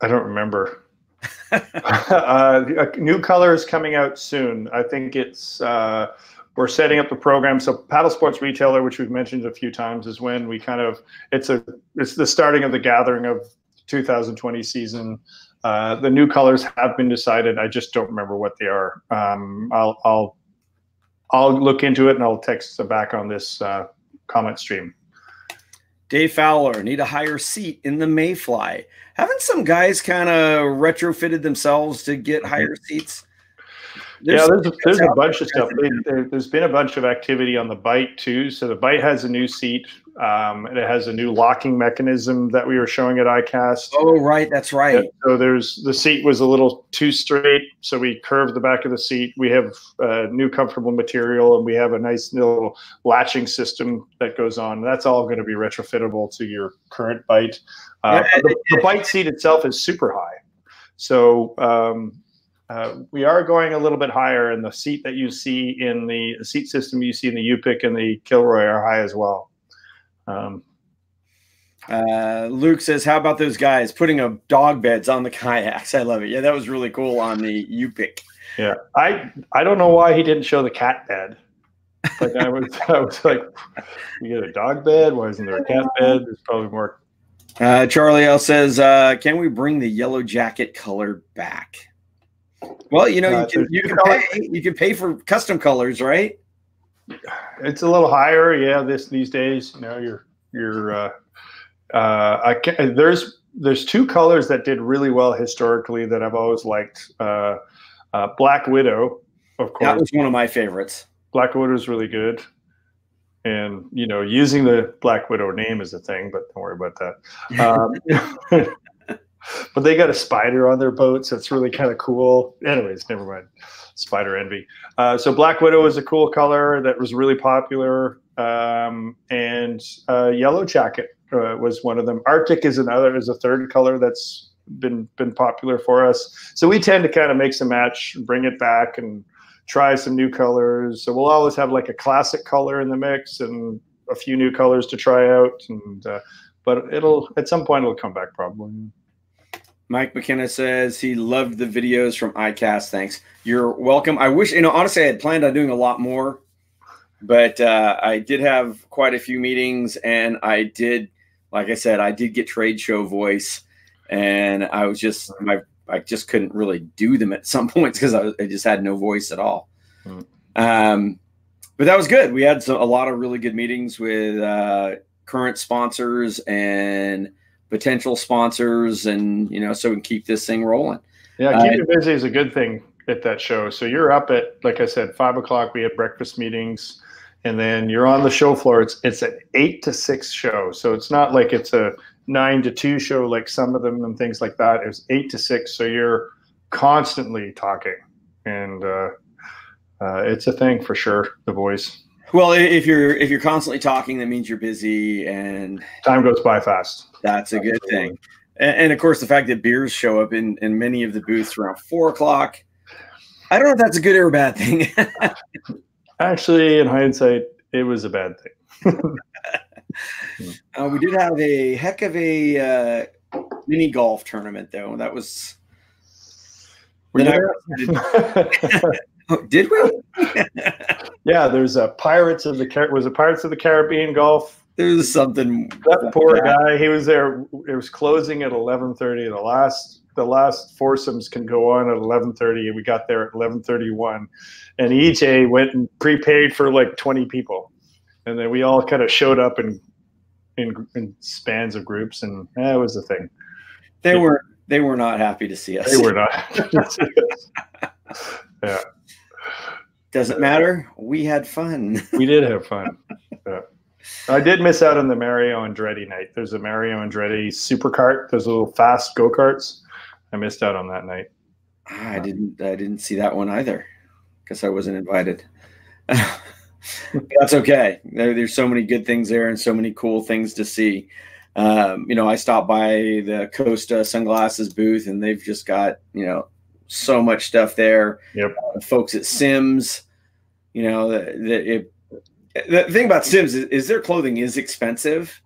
I don't remember. uh, a new color is coming out soon. I think it's uh, we're setting up the program. So paddle sports retailer, which we've mentioned a few times, is when we kind of it's a it's the starting of the gathering of 2020 season. Uh, the new colors have been decided. I just don't remember what they are. Um, I'll I'll I'll look into it and I'll text back on this uh, comment stream. Dave Fowler need a higher seat in the Mayfly. Haven't some guys kind of retrofitted themselves to get mm-hmm. higher seats? There's yeah, there's a, there's a bunch of stuff. There, has been a bunch of activity on the bite too. So the bite has a new seat. Um, and it has a new locking mechanism that we were showing at ICAST. Oh, right, that's right. Yeah, so there's the seat was a little too straight, so we curved the back of the seat. We have a new comfortable material, and we have a nice little latching system that goes on. That's all going to be retrofittable to your current bite. Uh, yeah, the, the, bite seat itself is super high, so um, uh, we are going a little bit higher, and the seat that you see in the seat system you see in the Yupik and the Kilroy are high as well. Um, uh, Luke says, "How about those guys putting a dog beds on the kayaks? I love it. Yeah, that was really cool on the Yupik. Yeah, I I don't know why he didn't show the cat bed. Like I was, I was like, you get a dog bed. Why isn't there a cat bed? There's probably more. Uh, Charlie L says, uh, "Can we bring the yellow jacket color back?" Well, you know, you uh, can you can pay you can pay for custom colors, right? It's a little higher, yeah. This these days, you know, you're you're. Uh, uh, I can, there's there's two colors that did really well historically that I've always liked. Uh, uh, Black Widow, of course. That was one of my favorites. Black Widow is really good, and you know, using the Black Widow name is a thing, but don't worry about that. Um, but they got a spider on their boat, so it's really kind of cool. Anyways, never mind. Spider Envy. Uh, so Black Widow is a cool color that was really popular, um, and uh, Yellow Jacket uh, was one of them. Arctic is another is a third color that's been been popular for us. So we tend to kind of mix and match, bring it back, and try some new colors. So we'll always have like a classic color in the mix and a few new colors to try out. And uh, but it'll at some point it'll come back probably. Mike McKenna says he loved the videos from ICAST. Thanks. You're welcome. I wish, you know, honestly, I had planned on doing a lot more, but uh, I did have quite a few meetings and I did, like I said, I did get trade show voice and I was just my I just couldn't really do them at some points because I, I, just had no voice at all. Mm. Um, but that was good. We had some, a lot of really good meetings with uh, current sponsors and potential sponsors, and you know, so we can keep this thing rolling. Yeah, keep uh, busy is a good thing at that show. So you're up at, like I said, five o'clock. We have breakfast meetings, and then you're on the show floor. It's it's an eight to six show, so it's not like it's a nine to two show like some of them and things like that. it's eight to six, so you're constantly talking, and uh, uh, it's a thing for sure. The voice. Well, if you're if you're constantly talking, that means you're busy, and time goes by fast. That's a good thing. And, and of course, the fact that beers show up in in many of the booths around four o'clock. I don't know if that's a good or a bad thing. Actually, in hindsight, it was a bad thing. uh, we did have a heck of a uh, mini golf tournament, though. That was. oh, did we? yeah, there's a Pirates of the Car- was it Pirates of the Caribbean golf. There's something. That poor guy. He was there. It was closing at 11:30. The last the last foursomes can go on at 11:30, and we got there at 11:31, and EJ went and prepaid for like 20 people and then we all kind of showed up in in, in spans of groups, and that was the thing. They yeah. were they were not happy to see us. They were not. yeah. Doesn't matter. We had fun. we did have fun. Yeah. I did miss out on the Mario Andretti night. There's a Mario Andretti super cart. There's little fast go karts. I missed out on that night. I didn't. I didn't see that one either because I wasn't invited. that's okay. There, there's so many good things there and so many cool things to see. Um, you know, I stopped by the Costa sunglasses booth and they've just got, you know, so much stuff there. Yep. Uh, folks at Simms, you know, the, the, it, the thing about Simms is, is, their clothing is expensive.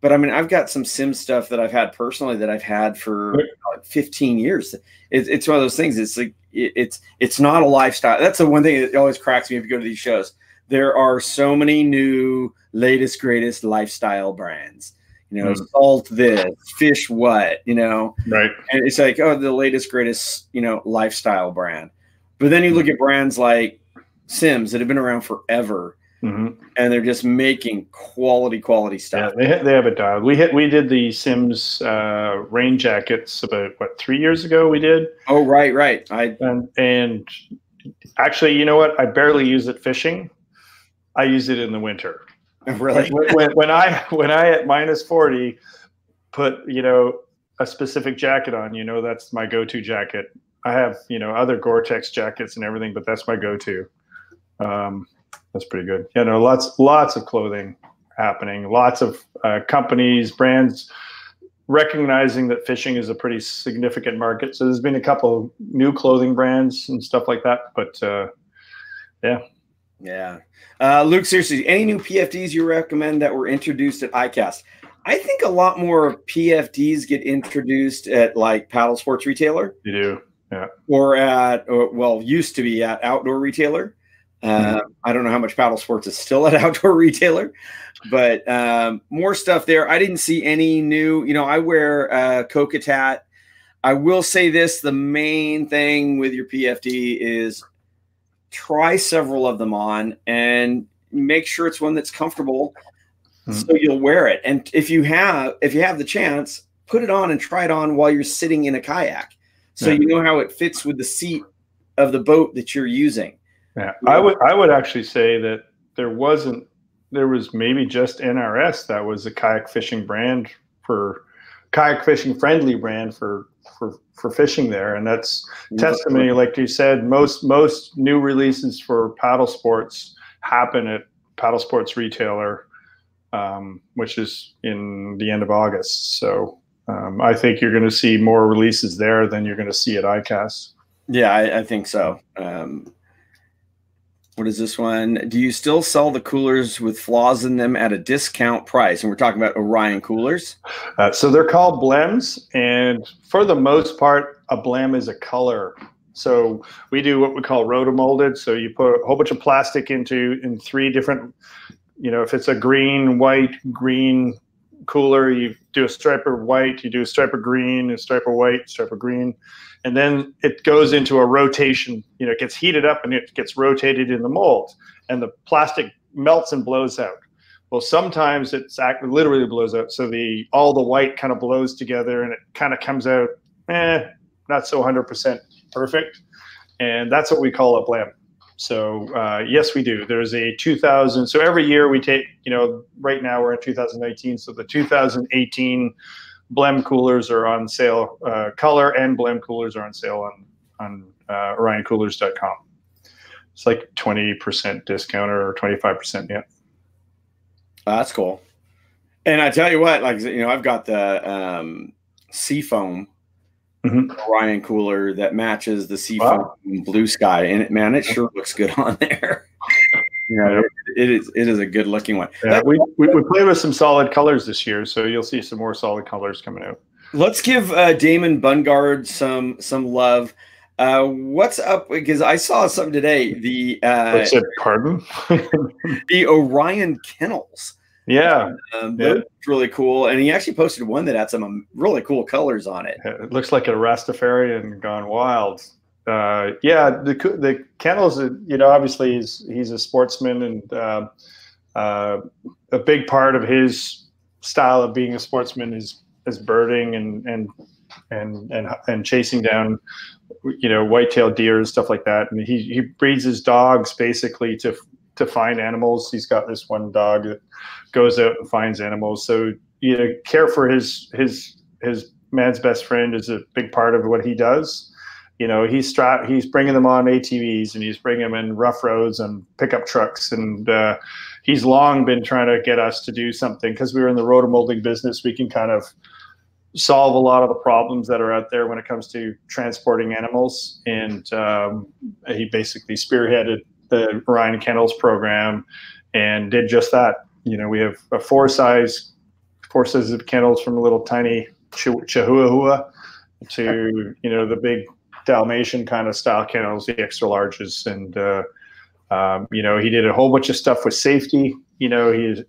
But I mean, I've got some Simms stuff that I've had personally that I've had for like 15 years. It, it's one of those things. It's like it, it's it's not a lifestyle. That's the one thing that always cracks me if you go to these shows there are so many new latest greatest lifestyle brands you know mm. salt this fish what you know? Right. And it's like oh the latest greatest you know lifestyle brand. But then you look at brands like Simms that have been around forever mm-hmm. and they're just making quality quality stuff. yeah, they, they have it dialed we hit we did the Simms uh, rain jackets about what three years ago we did? Oh right right. I and, and actually you know what? I barely use it fishing. I use it in the winter. Really? When, when, I when I at minus forty put you know a specific jacket on, you know that's my go-to jacket. I have you know other Gore-Tex jackets and everything, but that's my go-to. Um, that's pretty good. You know, lots lots of clothing happening. Lots of uh, companies, brands recognizing that fishing is a pretty significant market. So there's been a couple new clothing brands and stuff like that. But uh, yeah, yeah. Uh, Luke, seriously, any new PFDs you recommend that were introduced at ICAST? I think a lot more PFDs get introduced at like paddle sports retailer. You do, yeah. Or at, or, well, used to be at outdoor retailer. Uh, mm-hmm. I don't know how much paddle sports is still at outdoor retailer, but um, more stuff there. I didn't see any new. You know, I wear a uh, Kokatat. I will say this: the main thing with your PFD is try several of them on and make sure it's one that's comfortable mm-hmm. so you'll wear it and if you have if you have the chance put it on and try it on while you're sitting in a kayak so yeah. you know how it fits with the seat of the boat that you're using yeah i would i would actually say that there wasn't there was maybe just nrs that was a kayak fishing brand for kayak fishing friendly brand for for for fishing there, and that's testimony. Like you said, most most new releases for paddle sports happen at paddle sports retailer, um, which is in the end of August. So um, I think you're going to see more releases there than you're going to see at ICAST. Yeah, I, I think so. Um, what is this one? Do you still sell the coolers with flaws in them at a discount price? And we're talking about Orion coolers. Uh, so they're called blems, and for the most part, a blem is a color. So we do what we call rotomolded. So you put a whole bunch of plastic into in three different, you know, if it's a green, white, green cooler. You do a stripe of white, you do a stripe of green, a stripe of white, stripe of green, and then it goes into a rotation. You know, it gets heated up and it gets rotated in the mold, and the plastic melts and blows out. Well, sometimes it's actually literally blows out. So the all the white kind of blows together and it kind of comes out, eh, not so 100% perfect. And that's what we call a blem. So uh, yes, we do. There's a 2000. So every year we take, you know, right now we're in 2019. So the 2018 Blem coolers are on sale. Uh, color and Blem coolers are on sale on on uh, OrionCoolers.com. It's like 20% discount or 25%. Yeah. Oh, that's cool. And I tell you what, like you know, I've got the um, Seafoam mm-hmm. Orion cooler that matches the Seafoam wow. blue sky, and it, man, it sure looks good on there. Know, it, is it is a good looking one. Yeah, we, we we play with some solid colors this year, so you'll see some more solid colors coming out. Let's give uh, Damon Bungard some some love. Uh, what's up? Because I saw something today. The uh, it? Pardon? the Orion kennels. Yeah, um, yeah. really cool. And he actually posted one that had some um, really cool colors on it. It looks like a Rastafarian gone wild. Uh, yeah, the the kennels. You know, obviously he's he's a sportsman, and uh, uh, a big part of his style of being a sportsman is is birding and and and and and chasing down you know white-tailed deer and stuff like that. And he he breeds his dogs basically to to find animals. He's got this one dog that goes out and finds animals. So you know care for his his his man's best friend is a big part of what he does you know he's strap he's bringing them on atvs and he's bringing them in rough roads and pickup trucks and uh, he's long been trying to get us to do something because we were in the rotomolding business we can kind of solve a lot of the problems that are out there when it comes to transporting animals. And um, he basically spearheaded the Orion Kennels program and did just that. You know, we have a four size, four sizes of kennels from a little tiny Chihuahua to, you know, the big Dalmatian kind of style kennels, the extra larges. And, uh, um, you know, he did a whole bunch of stuff with safety. You know, he's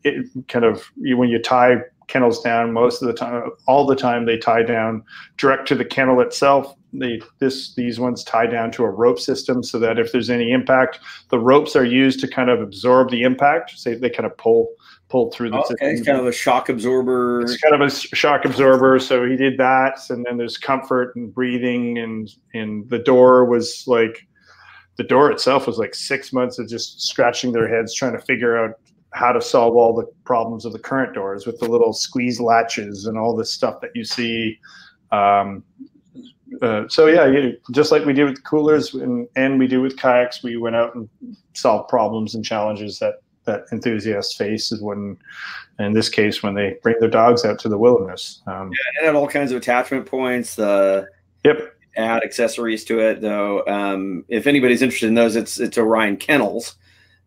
kind of when you tie kennels down most of the time all the time they tie down direct to the kennel itself they this these ones tie down to a rope system so that if there's any impact the ropes are used to kind of absorb the impact so they kind of pull pull through the okay, system. it's kind of a shock absorber it's kind of a shock absorber so he did that and then there's comfort and breathing and and the door was like the door itself was like six months of just scratching their heads trying to figure out how to solve all the problems of the current doors with the little squeeze latches and all this stuff that you see. Um, uh, so yeah, you, just like we did with coolers and, and we do with kayaks, we went out and solved problems and challenges that that enthusiasts face is when, in this case, when they bring their dogs out to the wilderness. Um, yeah, it had all kinds of attachment points. The yep. Add accessories to it, though. Um, if anybody's interested in those, it's it's Orion Kennels.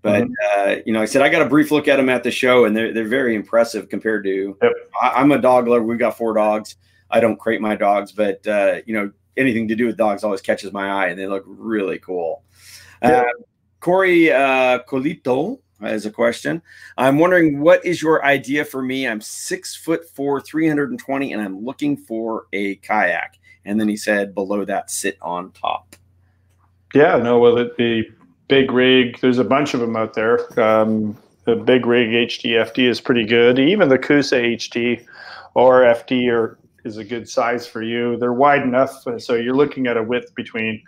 But mm-hmm. uh, you know, I said I got a brief look at them at the show, and they're they're very impressive compared to. Yep. I, am a dog lover. We've got four dogs. I don't crate my dogs, but uh, you know, anything to do with dogs always catches my eye, and they look really cool. Yep. Uh, Corey uh, Colito has a question. I'm wondering what is your idea for me? I'm six foot four, 320, and I'm looking for a kayak. And then he said, below that, sit on top. Yeah, no, well, it, the big rig. There's a bunch of them out there. Um, the big rig HD FD is pretty good. Even the Coosa HD or FD are, is a good size for you. They're wide enough, so you're looking at a width between,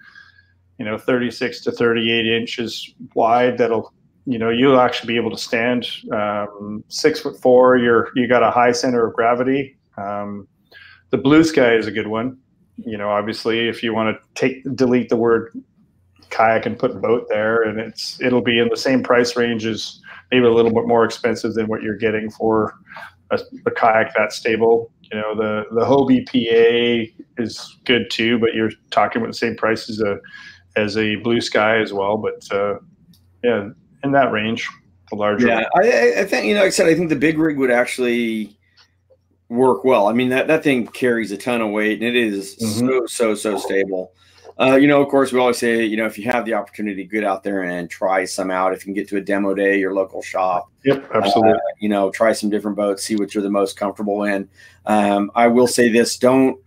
you know, 36 to 38 inches wide. That'll, you know, you'll actually be able to stand um, six foot four. You're you got a high center of gravity. Um, the blue sky is a good one. You know, obviously, if you want to take delete the word kayak and put boat there, and it's it'll be in the same price range as maybe a little bit more expensive than what you're getting for a, a kayak that stable. You know, the the Hobie PA is good too, but you're talking about the same price as a as a Blue Sky as well. But uh, yeah, in that range, the larger. Yeah, I, I think you know. Like I said I think the big rig would actually work well. I mean that that thing carries a ton of weight and it is mm-hmm. so so so stable. Uh, you know, of course, we always say, you know, if you have the opportunity, get out there and try some out. If you can get to a demo day, your local shop. Yep, absolutely. Uh, you know, try some different boats, see what you're the most comfortable in. Um, I will say this: don't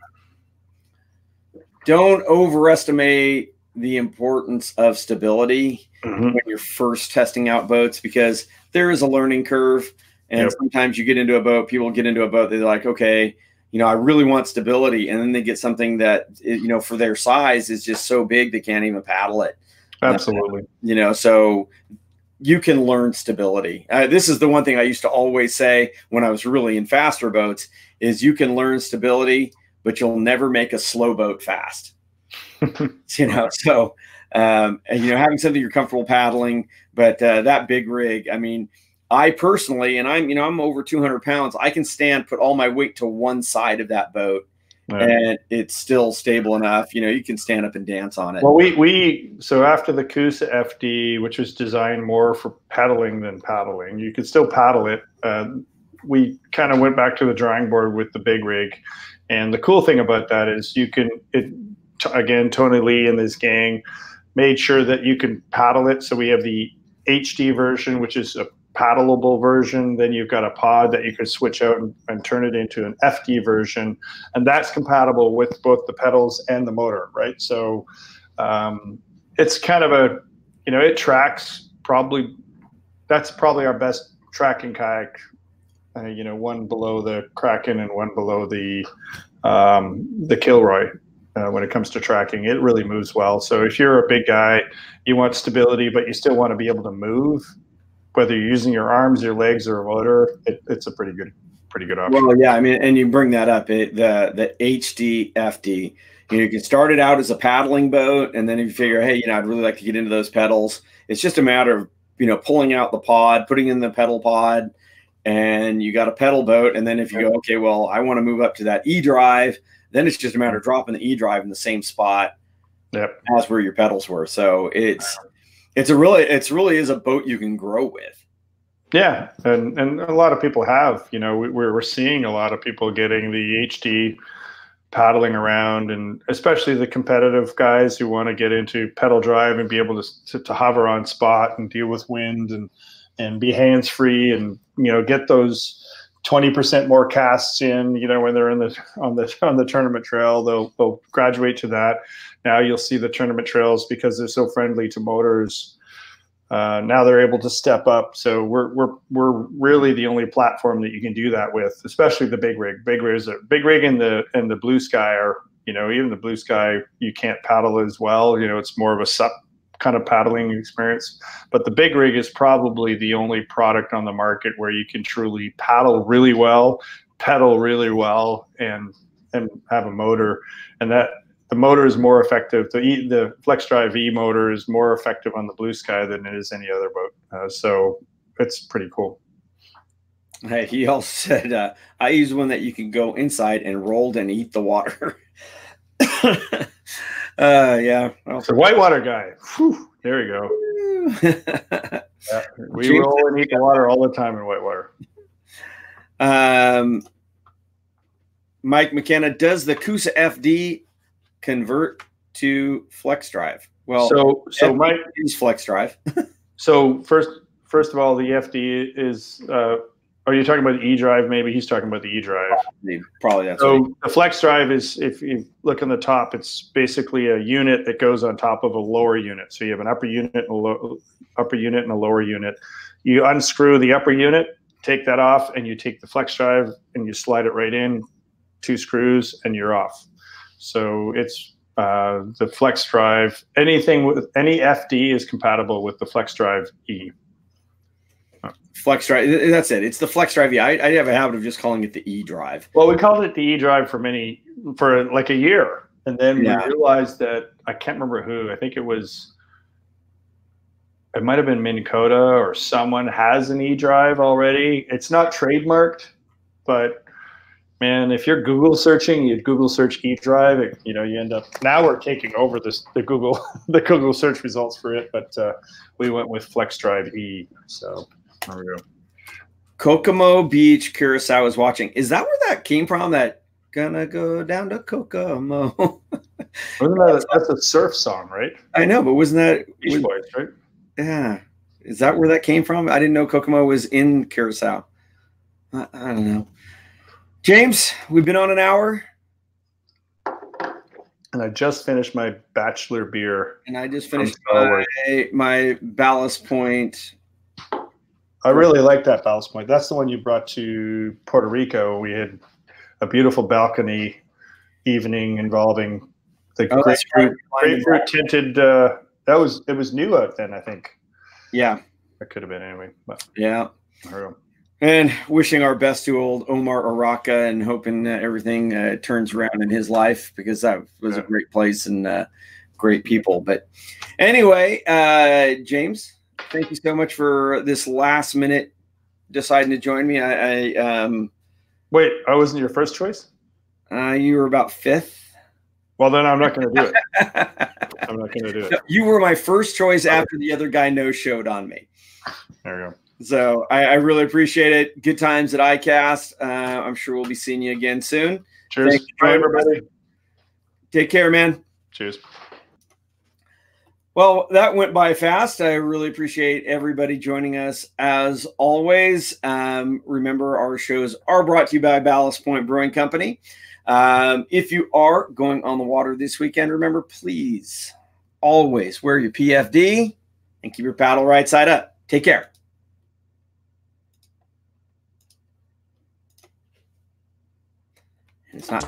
don't overestimate the importance of stability mm-hmm. when you're first testing out boats because there is a learning curve. And yep. sometimes you get into a boat, people get into a boat, they're like, okay, you know, I really want stability. And then they get something that, you know, for their size is just so big they can't even paddle it. Absolutely. you know, so you can learn stability. Uh, this is the one thing I used to always say when I was really in faster boats is you can learn stability, but you'll never make a slow boat fast. you know, so um, and you know having something you're comfortable paddling, but uh, that big rig, I mean, I personally, and I'm you know I'm over 200 pounds, I can stand, put all my weight to one side of that boat. Right. And it's still stable enough. You know, you can stand up and dance on it. Well, we we so after the Coosa FD, which was designed more for paddling than paddling, you could still paddle it. Uh, we kind of went back to the drawing board with the big rig, and the cool thing about that is you can it again Tony Lee and his gang made sure that you can paddle it. So we have the HD version, which is a paddleable version. Then you've got a pod that you can switch out and, and, turn it into an FD version, and that's compatible with both the pedals and the motor, right? So um, it's kind of a, you know, it tracks probably. That's probably our best tracking kayak. Uh, you know, one below the Kraken and one below the um, the Kilroy uh, when it comes to tracking. It really moves well. So if you're a big guy, you want stability, but you still want to be able to move, whether you're using your arms, your legs, or a motor, it, it's a pretty good, pretty good option. Well, yeah, I mean, and you bring that up, it, the the HD FD. You know, you can start it out as a paddling boat, and then if you figure, hey, you know, I'd really like to get into those pedals. It's just a matter of you know pulling out the pod, putting in the pedal pod, and you got a pedal boat. And then if you go, okay, well, I want to move up to that E drive then it's just a matter of dropping the E drive in the same spot yep. as where your pedals were. So it's it's a really it's really is a boat you can grow with. Yeah, and and a lot of people have. You know, we, we're seeing a lot of people getting the HD paddling around, and especially the competitive guys who want to get into pedal drive and be able to, to, to hover on spot and deal with wind and and be hands free and you know get those 20% more casts in, you know, when they're in the on the on the tournament trail, they'll they'll graduate to that. Now you'll see the tournament trails because they're so friendly to motors. Uh, now they're able to step up. So we're we're we're really the only platform that you can do that with, especially the big rig. Big rigs are big rig and the and the blue sky are, you know, even the blue sky you can't paddle as well. You know, it's more of a sup kind of paddling experience. But the big rig is probably the only product on the market where you can truly paddle really well, pedal really well, and and have a motor. And that the motor is more effective. The e, the FlexDrive E motor is more effective on the Blue Sky than it is any other boat. Uh, so it's pretty cool. Hey, he also said, uh, I use one that you can go inside and rolled and eat the water. Uh, yeah. Well, the whitewater guy. Whew, there you go. yeah, we roll and eat the water all the time in whitewater. Um, Mike McKenna, does the Coosa FD convert to Flex Drive? Well, so so FD Mike is Flex Drive. so first, first of all, the FD is uh, are you talking about the E drive? Maybe he's talking about the E drive. Probably, that's so. The flex drive is, if you look on the top, it's basically a unit that goes on top of a lower unit. So you have an upper unit and a low, upper unit and a lower unit. You unscrew the upper unit, take that off, and you take the flex drive and you slide it right in, two screws, and you're off. So it's uh, the flex drive. Anything with any FD is compatible with the flex drive E. Flex drive. That's it. It's the flex drive. Yeah, I, I, have a habit of just calling it the E drive. Well, we called it the E drive for many for like a year, and then yeah. we realized that I can't remember who. I think it was. It might have been Minn Kota or someone has an E drive already. It's not trademarked, but man, if you're Google searching, you Google search E drive, it, you know, you end up. Now we're taking over this the Google the Google search results for it, but uh, we went with Flex Drive E. So there we go. Kokomo Beach, Curacao is watching. Is that where that came from? That gonna go down to Kokomo. wasn't that a, that's a surf song, right? I know, but wasn't that Beach was- Boys, right? Yeah. Is that where that came from? I didn't know Kokomo was in Curacao. I, I don't know. James, we've been on an hour, And I just finished my bachelor beer. and I just finished my, my Ballast Point. I really like that ballast point. That's the one you brought to Puerto Rico. We had a beautiful balcony evening involving the Oh, grapefruit, grapefruit tinted. Uh, that was it was new out then. I think Yeah, that could have been anyway. But yeah. And wishing our best to old Omar Araka and hoping that everything uh, turns around in his life because that was a great place and uh, great people. But anyway, uh, James, thank you so much for this last minute deciding to join me. I, I um, Wait, I wasn't your first choice. uh, you were about fifth. Well, then I'm not going to do it. I'm not going to do it. you were my first choice after the other guy no showed on me. There we go. So I, I really appreciate it. Good times at ICAST. Uh, I'm sure we'll be seeing you again soon. Cheers. Bye, everybody. Take care, man. Cheers. Well, that went by fast. I really appreciate everybody joining us as always. Um, remember, our shows are brought to you by Ballast Point Brewing Company. Um, if you are going on the water this weekend, remember, please always wear your PFD and keep your paddle right side up. Take care. It's not.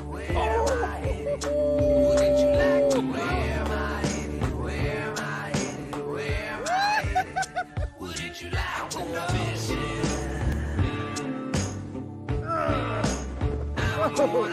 Oh,